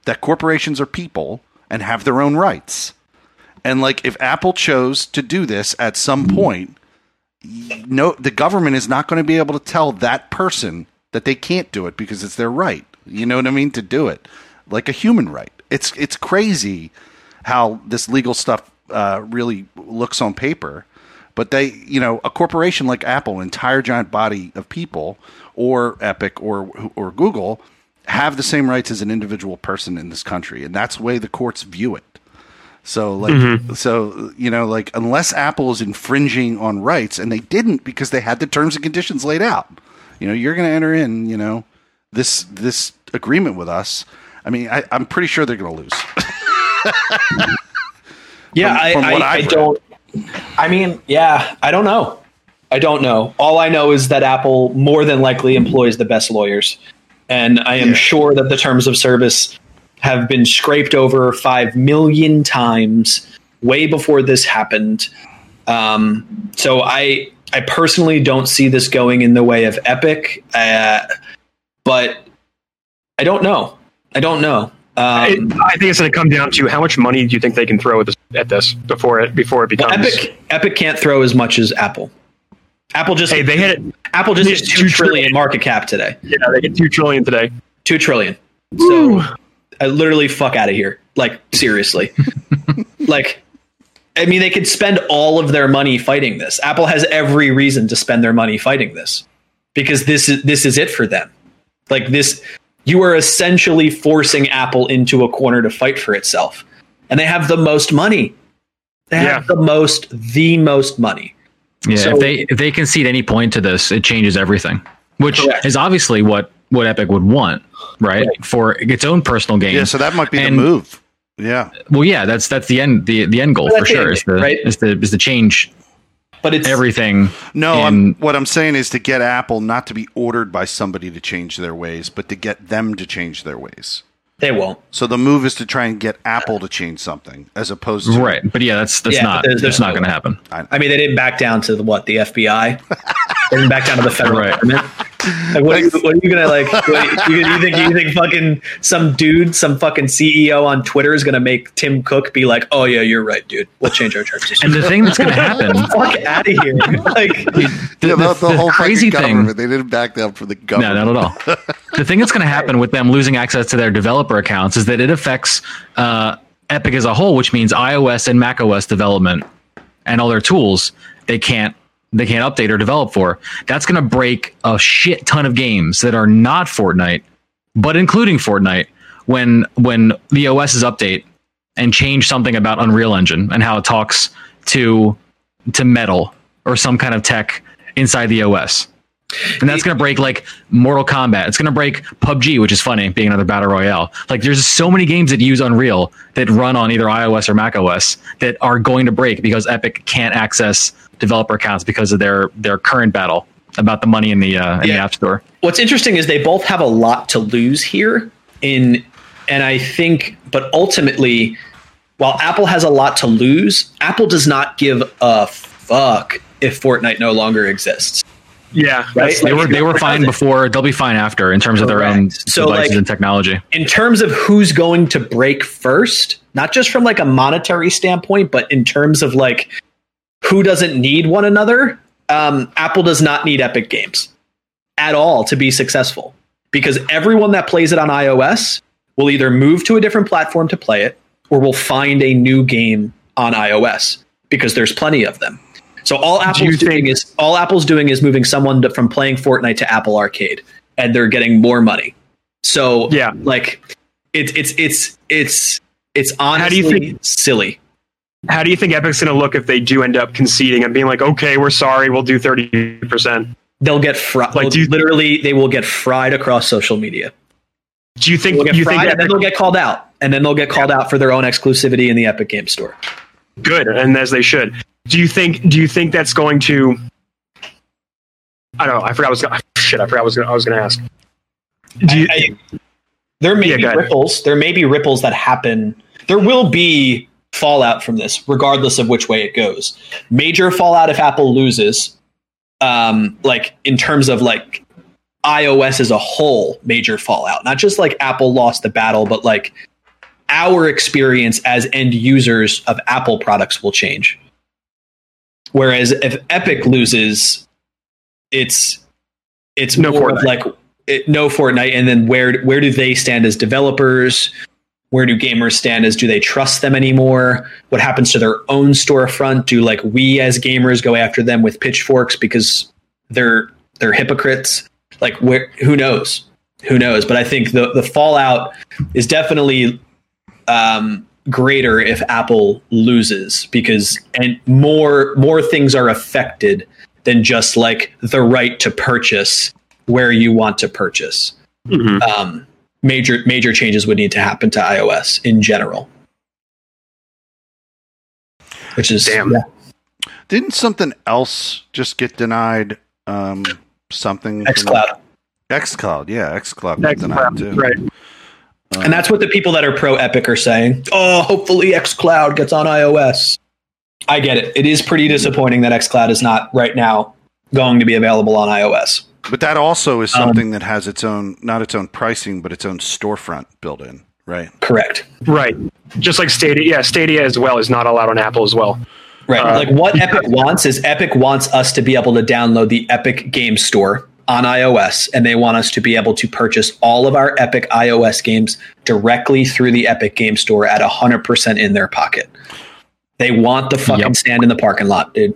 That corporations are people and have their own rights, and like if Apple chose to do this at some point, no, the government is not going to be able to tell that person that they can't do it because it's their right. You know what I mean? To do it like a human right. It's it's crazy how this legal stuff uh, really looks on paper, but they, you know, a corporation like Apple, an entire giant body of people, or Epic, or or Google, have the same rights as an individual person in this country, and that's the way the courts view it. So like mm-hmm. so you know like unless Apple is infringing on rights and they didn't because they had the terms and conditions laid out. You know, you're going to enter in, you know, this this agreement with us. I mean, I, I'm pretty sure they're going to lose. Yeah, from- from I, I, I don't. I mean, yeah, I don't know. I don't know. All I know is that Apple more than likely employs the best lawyers, and I am Yeah. sure that the terms of service have been scraped over five million times way before this happened. Um, so I, I personally don't see this going in the way of Epic, uh, but I don't know. I don't know. I, Um, I think it's going to come down to how much money do you think they can throw at this, at this before it before it Well, becomes. Epic Epic can't throw as much as Apple. Apple just Hey, they hit it. Apple just hit hit two trillion trillion. market cap today. Yeah, they get two trillion today. Two trillion. So I literally fuck out of here. Like seriously. like I mean they could spend all of their money fighting this. Apple has every reason to spend their money fighting this. because this is this is it for them. Like this, you are essentially forcing Apple into a corner to fight for itself, and they have the most money. They have the most, the most money. Yeah, So- if they if they concede any point to this, it changes everything. Which Correct. is obviously what what Epic would want, right? Right. For its own personal gain. Yeah, so that might be And- the move. Yeah. well, yeah, that's that's the end the the end goal Well, for sure. Is the right? is to is to change But it's everything. No, I'm, And- what I'm saying is to get Apple not to be ordered by somebody to change their ways, but to get them to change their ways. they won't. So the move is to try and get Apple to change something, as opposed to Right. But yeah, that's that's Yeah, not but there's- that's there's not going to way. happen. I mean, they didn't back down to the what the FBI. they didn't back down to the federal Right. government. Like, what, are you, what are you gonna like? What, you, you think you think fucking some dude, some fucking CEO on Twitter is gonna make Tim Cook be like, "Oh yeah, you're right, dude. We'll change our terms." And the thing that's going to happen, fuck out of here! Like, the, yeah, the- the, the the whole crazy fucking thing. They didn't back down from the government. No, not at all. the thing that's going to happen with them losing access to their developer accounts is that it affects uh, Epic as a whole, which means iOS and macOS development and all their tools they can't they can't update or develop for. That's going to break a shit ton of games that are not Fortnite, but including Fortnite when when the OS's update and change something about Unreal Engine and how it talks to to Metal or some kind of tech inside the OS. And that's going to break like Mortal Kombat. It's going to break PUBG, which is funny, being another battle royale. Like there's so many games that use Unreal that run on either iOS or macOS that are going to break because Epic can't access developer accounts because of their their current battle about the money in the uh, in the App Store. what's interesting is they both have a lot to lose here. In and I think, but ultimately, while Apple has a lot to lose, Apple does not give a fuck if Fortnite no longer exists. Yeah, Right? that's- They were they were fine before. They'll be fine after in terms of their own So, devices like- and technology. in terms of who's going to break first, not just from like a monetary standpoint, but in terms of like who doesn't need one another, um, Apple does not need Epic Games at all to be successful because everyone that plays it on iOS will either move to a different platform to play it or will find a new game on iOS because there's plenty of them. So all Apple's doing think- is all Apple's doing is moving someone to, from playing Fortnite to Apple Arcade, and they're getting more money. So Yeah. like it's it's it's it's it's honestly How do you think- silly. How do you think Epic's going to look if they do end up conceding and being like, okay, we're sorry, we'll do 30%? They'll get fried. Like, you- literally, they will get fried across social media. Do you think They'll get you think fried, and then Epic, they'll get called out, and then they'll get called out for their own exclusivity in the Epic Game Store. good and as they should? Do you think do you think that's going to I don't know. I forgot I was gonna, shit, I forgot I was gonna, I was going to ask. Do you, I- there may Yeah, be ripples. There may be ripples that happen. There will be fallout from this, regardless of which way it goes. Major fallout if Apple loses, um, like in terms of like iOS as a whole, major fallout. Not just like Apple lost the battle, but like our experience as end users of Apple products will change. Whereas if Epic loses, it's it's No more of Fortnite. like it, no Fortnite, and then where where do they stand as developers? Where do gamers stand as do they trust them anymore? What happens to their own storefront? Do like we as gamers go after them with pitchforks because they're they're hypocrites? Like where who knows? Who knows? But I think the the fallout is definitely um, greater if Apple loses because and more more things are affected than just like the right to purchase where you want to purchase. Mhm. Um, major major changes would need to happen to iOS in general. Which is Damn. yeah, Didn't something else just get denied? Um, something from- xCloud. xCloud, yeah, xCloud got xCloud, denied too. right. Um, And that's what the people that are pro Epic are saying. Oh, hopefully xCloud gets on iOS. I get it. It is pretty disappointing that xCloud is not right now going to be available on iOS. But that also is Um, something that has its own, not its own pricing, but its own storefront built in, right? Correct. Right. Just like Stadia. Yeah, Stadia as well is not allowed on Apple as well. Right. Uh, like what Epic wants is Epic wants us to be able to download the Epic Game Store on iOS, and they want us to be able to purchase all of our Epic iOS games directly through the Epic Game Store at 100% in their pocket. They want the fucking Yep. stand in the parking lot, dude.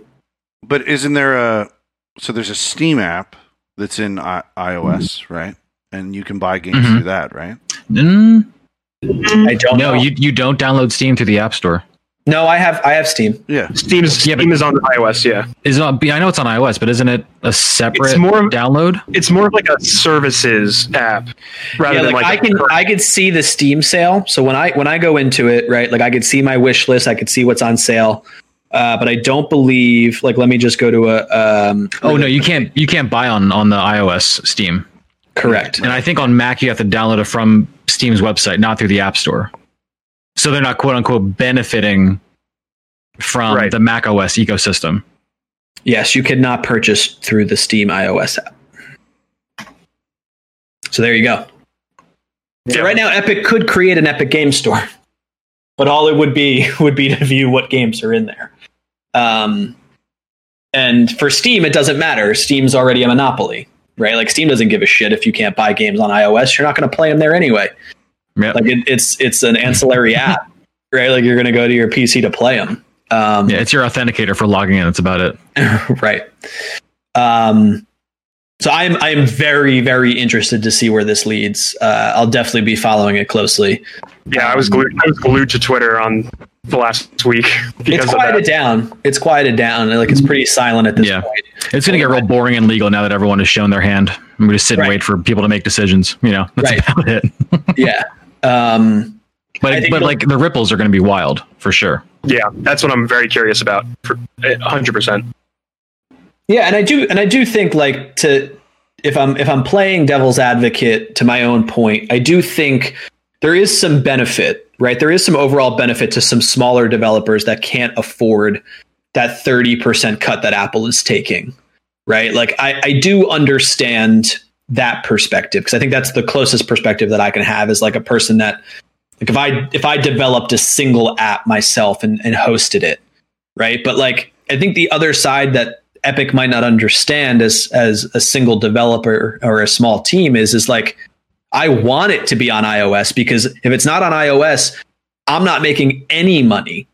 But isn't there a, so there's a Steam app that's in I- iOS, right? And you can buy games Mhm. through that, right? Mm, I don't no, know. you you don't download Steam through the App Store. no, I have I have Steam. Yeah. Steam's Yeah, but- Steam is on iOS. Yeah, Is it on, I know it's on iOS, but isn't it a separate It's more of- download? it's more of like a services app rather yeah, than like, like, I can I could see the Steam sale. So when I when I go into it, right, like I could see my wish list, I could see what's on sale. Uh, but I don't believe like let me just go to a um Oh no, you can't you can't buy on on the iOS Steam. correct. And I think on Mac you have to download it from Steam's website, not through the App Store. So they're not quote unquote benefiting from Right. the Mac OS ecosystem. Yes, you could not purchase through the Steam iOS app. So there you go. So Yeah. right now, Epic could create an Epic Game Store, but all it would be would be to view what games are in there. Um, and for Steam, it doesn't matter. Steam's already a monopoly, right? Like Steam doesn't give a shit if you can't buy games on iOS. You're not going to play them there anyway. Yep. Like it, it's it's an ancillary app, right? Like you're going to go to your PC to play them. Um, yeah, it's your authenticator for logging in. That's about it. right. Um, so I'm I'm very very interested to see where this leads. Uh, I'll definitely be following it closely. Yeah. I was glued. I was glued to Twitter on the last week It's because of quieted that. down. It's quieted down. Like it's pretty silent at this Yeah. point. It's going to get real boring and legal now that everyone has shown their hand. I'm going to sit and Right. wait for people to make decisions. You know, that's Right. about it. Yeah. Um, But but like the ripples are going to be wild for sure. Yeah, that's what I'm very curious about. For hundred percent. yeah, and I do and I do think like to if I'm if I'm playing devil's advocate to my own point, I do think there is some benefit, right? There is some overall benefit to some smaller developers that can't afford that 30% cut that Apple is taking, right? Like I, I do understand that perspective because I think that's the closest perspective that I can have is like a person that like if I if I developed a single app myself and, and hosted it, right? But like I think the other side that Epic might not understand as as a single developer or a small team is is like I want it to be on iOS because if it's not on iOS, I'm not making any money.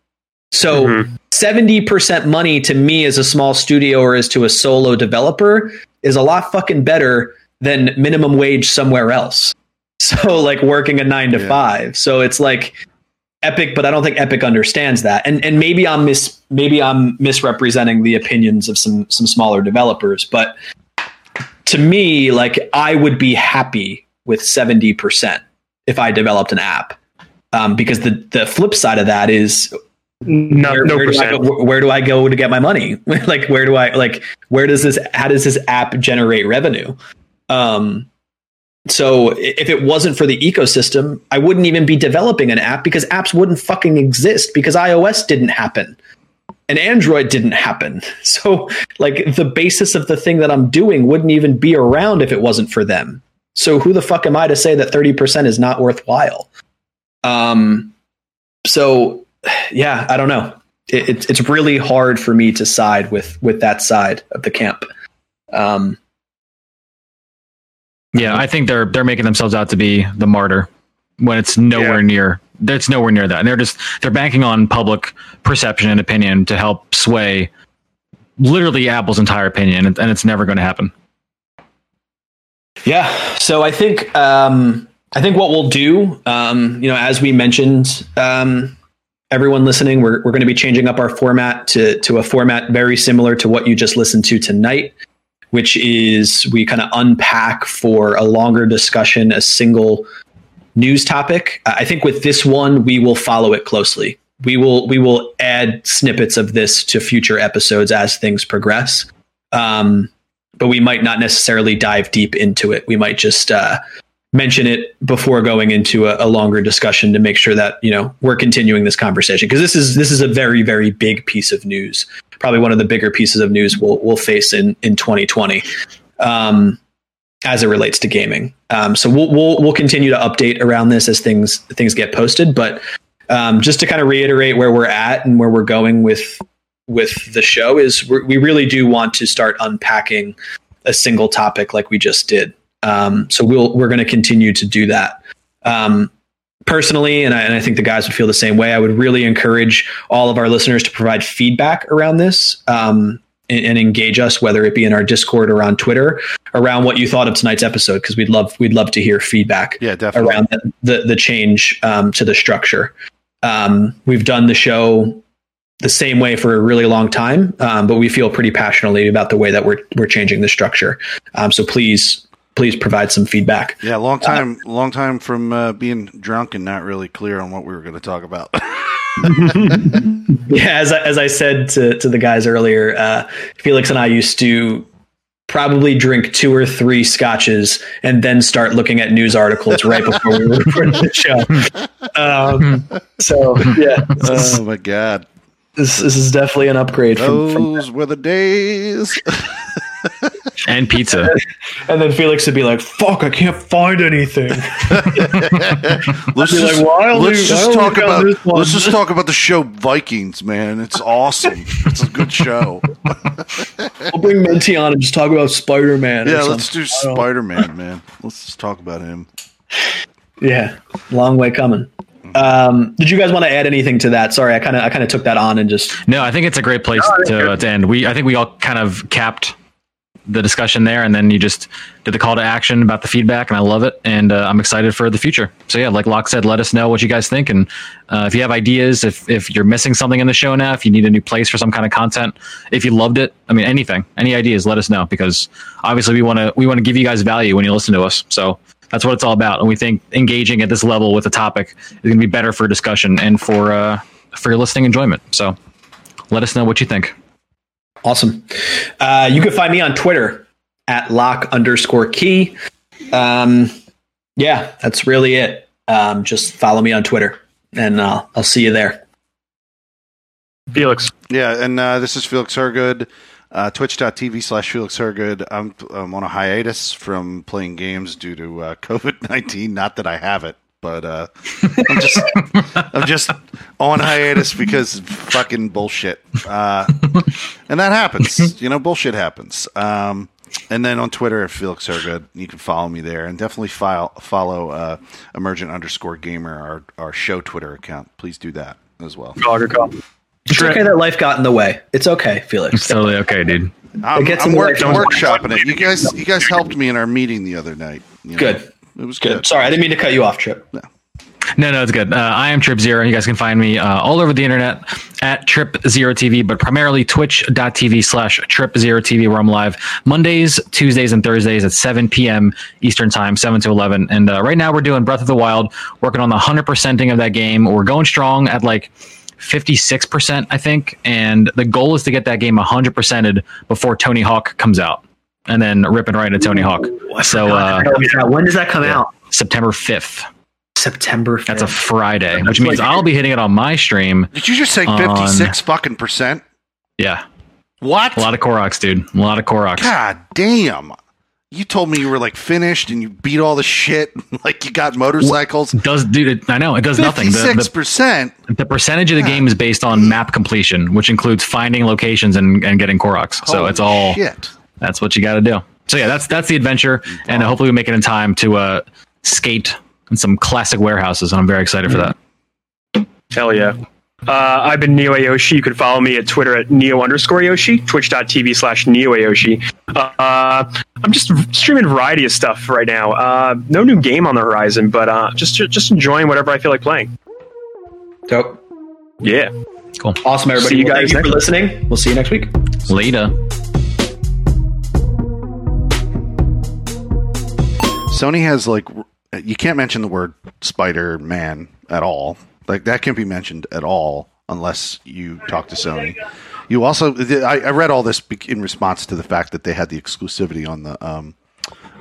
So Mhm. 70% money to me as a small studio or as to a solo developer is a lot fucking better than minimum wage somewhere else. So like working a 9 to Yeah. 5. So it's like Epic, but I don't think Epic understands that. And and maybe I'm mis maybe I'm misrepresenting the opinions of some some smaller developers, but to me like I would be happy with 70% if I developed an app. Um, because the the flip side of that is No, where, no where do go, where do I go to get my money? like where do I like where does this how does this app generate revenue? Um so if it wasn't for the ecosystem, I wouldn't even be developing an app because apps wouldn't fucking exist because iOS didn't happen and Android didn't happen. So like the basis of the thing that I'm doing wouldn't even be around if it wasn't for them. So who the fuck am I to say that 30% is not worthwhile? Um so yeah, I don't know. It, it's it's really hard for me to side with with that side of the camp. Um, Yeah, I think they're they're making themselves out to be the martyr when it's nowhere Yeah. near. It's nowhere near that, and they're just they're banking on public perception and opinion to help sway literally Apple's entire opinion, and and it's never going to happen. Yeah. So I think um, I think what we'll do, um, you know, as we mentioned, um, everyone listening, we're we're going to be changing up our format to to a format very similar to what you just listened to tonight. Which is we kind of unpack for a longer discussion a single news topic. I think with this one, we will follow it closely. We will we will add snippets of this to future episodes as things progress. Um, but we might not necessarily dive deep into it. We might just uh, mention it before going into a, a longer discussion to make sure that you know we're continuing this conversation because this is this is a very very big piece of news. Probably one of the bigger pieces of news we'll we'll face in in 2020. Um, as it relates to gaming. Um, so we'll, we'll we'll continue to update around this as things things get posted. But um, just to kind of reiterate where we're at and where we're going with with the show is we're, we really do want to start unpacking a single topic like we just did. Um, so we'll we're going to continue to do that. Um, personally, and I, and I think the guys would feel the same way. I would really encourage all of our listeners to provide feedback around this um, and, and engage us, whether it be in our Discord or on Twitter around what you thought of tonight's episode because we'd love we'd love to hear feedback Yeah, definitely. around the the, the change um, to the structure. Um, we've done the show the same way for a really long time, um, but we feel pretty passionately about the way that we're we're changing the structure. Um, so please please provide some feedback. Yeah, long time, long time from uh, being drunk and not really clear on what we were going to talk about. Yeah, as I, as I said to to the guys earlier, uh, Felix and I used to probably drink two or three scotches and then start looking at news articles right before we recorded the show. Um, so yeah, oh my god, this, this is definitely an upgrade from, from those were the days. and pizza. and then Felix would be like, "Fuck, I can't find anything." let's just, like, "Well, let's I just talk about let's just talk about the show Vikings, man. It's awesome. it's a good show. I'll bring Menti on and just talk about Spider Man. Yeah, let's do Spider Man, man. Let's just talk about him. Yeah, long way coming. Um, did you guys want to add anything to that? Sorry, I kind of I kind of took that on and just No, I think it's a great place to, to end. We I think we all kind of capped the discussion there, and then you just did the call to action about the feedback, and I love it, and uh, I'm excited for the future. So yeah, like Locke said, let us know what you guys think, and uh, if you have ideas, if if you're missing something in the show now, if you need a new place for some kind of content, if you loved it, I mean anything, any ideas, let us know because obviously we want to we want to give you guys value when you listen to us. So that's what it's all about, and we think engaging at this level with a topic is going to be better for discussion and for uh, for your listening enjoyment. So let us know what you think. awesome. Uh, you can find me on Twitter at lock underscore key. Um, yeah, that's really it. Um, just follow me on Twitter, and uh, I'll see you there. Felix. Yeah, and uh, this is Felix Hergood, uh, twitch.tv slash Felix Hergood. I'm, I'm on a hiatus from playing games due to uh, COVID 19. Not that I have it, but uh, I'm just I'm just on hiatus because fucking bullshit. Uh, and that happens. You know, bullshit happens. Um, and then on Twitter, Felix Hergood, you can follow me there, and definitely file, follow uh, Emergent underscore Gamer, our our show Twitter account. Please do that as well. Call your call. It's okay that life got in the way. It's okay, Felix. It's totally okay, dude. I'm, gets I'm in work, way. Workshopping it. You guys, you guys helped me in our meeting the other night. you know. Good. It was Good. good. Sorry, I didn't mean to cut you off, Trip. No, no, it's good. Uh, I am Trip Zero. You guys can find me uh, all over the internet at Trip Zero TV, but primarily twitch.tv slash Trip Zero TV, where I'm live Mondays, Tuesdays, and Thursdays at 7 p.m. Eastern Time, 7 to 11. And uh, right now we're doing Breath of the Wild, working on the 100%ing of that game. We're going strong at like 56%, I think. And the goal is to get that game 100%ed before Tony Hawk comes out. And then ripping right into Tony Hawk. So uh, when does that come out? September 5th. September. 5th. That's a Friday, which means I'll be hitting it on my stream. Did you just say On- fifty six fucking percent? Yeah, What? a lot of Koroks, dude. A lot of Koroks. God damn! You told me you were like finished and you beat all the shit. like you got motorcycles. Does dude? It, I know it does nothing. Fifty six The, percent. the, the percentage of the game is based on map completion, which includes finding locations and, and getting Koroks. So it's all shit. that's what you got to do. So yeah, that's that's the adventure, and uh, hopefully we make it in time to uh, skate in some classic warehouses, and I'm very excited for that. Hell yeah. Uh, I've been Neo Ayoshi. You can follow me at Twitter at Neo underscore Yoshi, twitch.tv slash Neo Ayoshi. Uh, I'm just streaming a variety of stuff right now. Uh, no new game on the horizon, but uh, just just enjoying whatever I feel like playing. Dope. Yeah. Cool. Awesome, everybody. See you Well, guys thank you for next- listening. We'll see you next week. Later. Sony has like you can't mention the word Spider Man at all. Like that can't be mentioned at all unless you talk to Sony. You also, I, I read all this in response to the fact that they had the exclusivity on the um,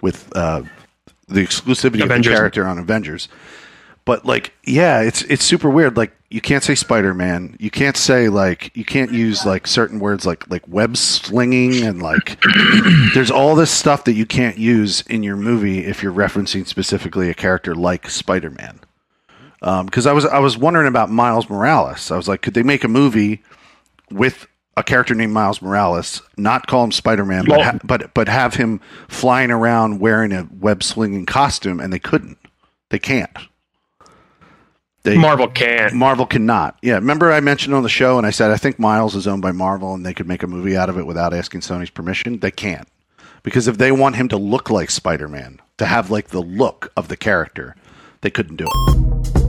with uh, the exclusivity Avengers. of the character on Avengers. But like, yeah, it's it's super weird. Like, you can't say Spider Man. You can't say like you can't use like certain words like like web slinging and like there's all this stuff that you can't use in your movie if you're referencing specifically a character like Spider Man. Um, because I was I was wondering about Miles Morales. I was like, could they make a movie with a character named Miles Morales, not call him Spider Man, but, ha- but but have him flying around wearing a web slinging costume, and they couldn't. They can't. They, Marvel can't. Marvel cannot. Yeah, remember I mentioned on the show, and I said I think Miles is owned by Marvel, and they could make a movie out of it without asking Sony's permission. They can't. because if they want him to look like Spider Man, to have like the look of the character, they couldn't do it.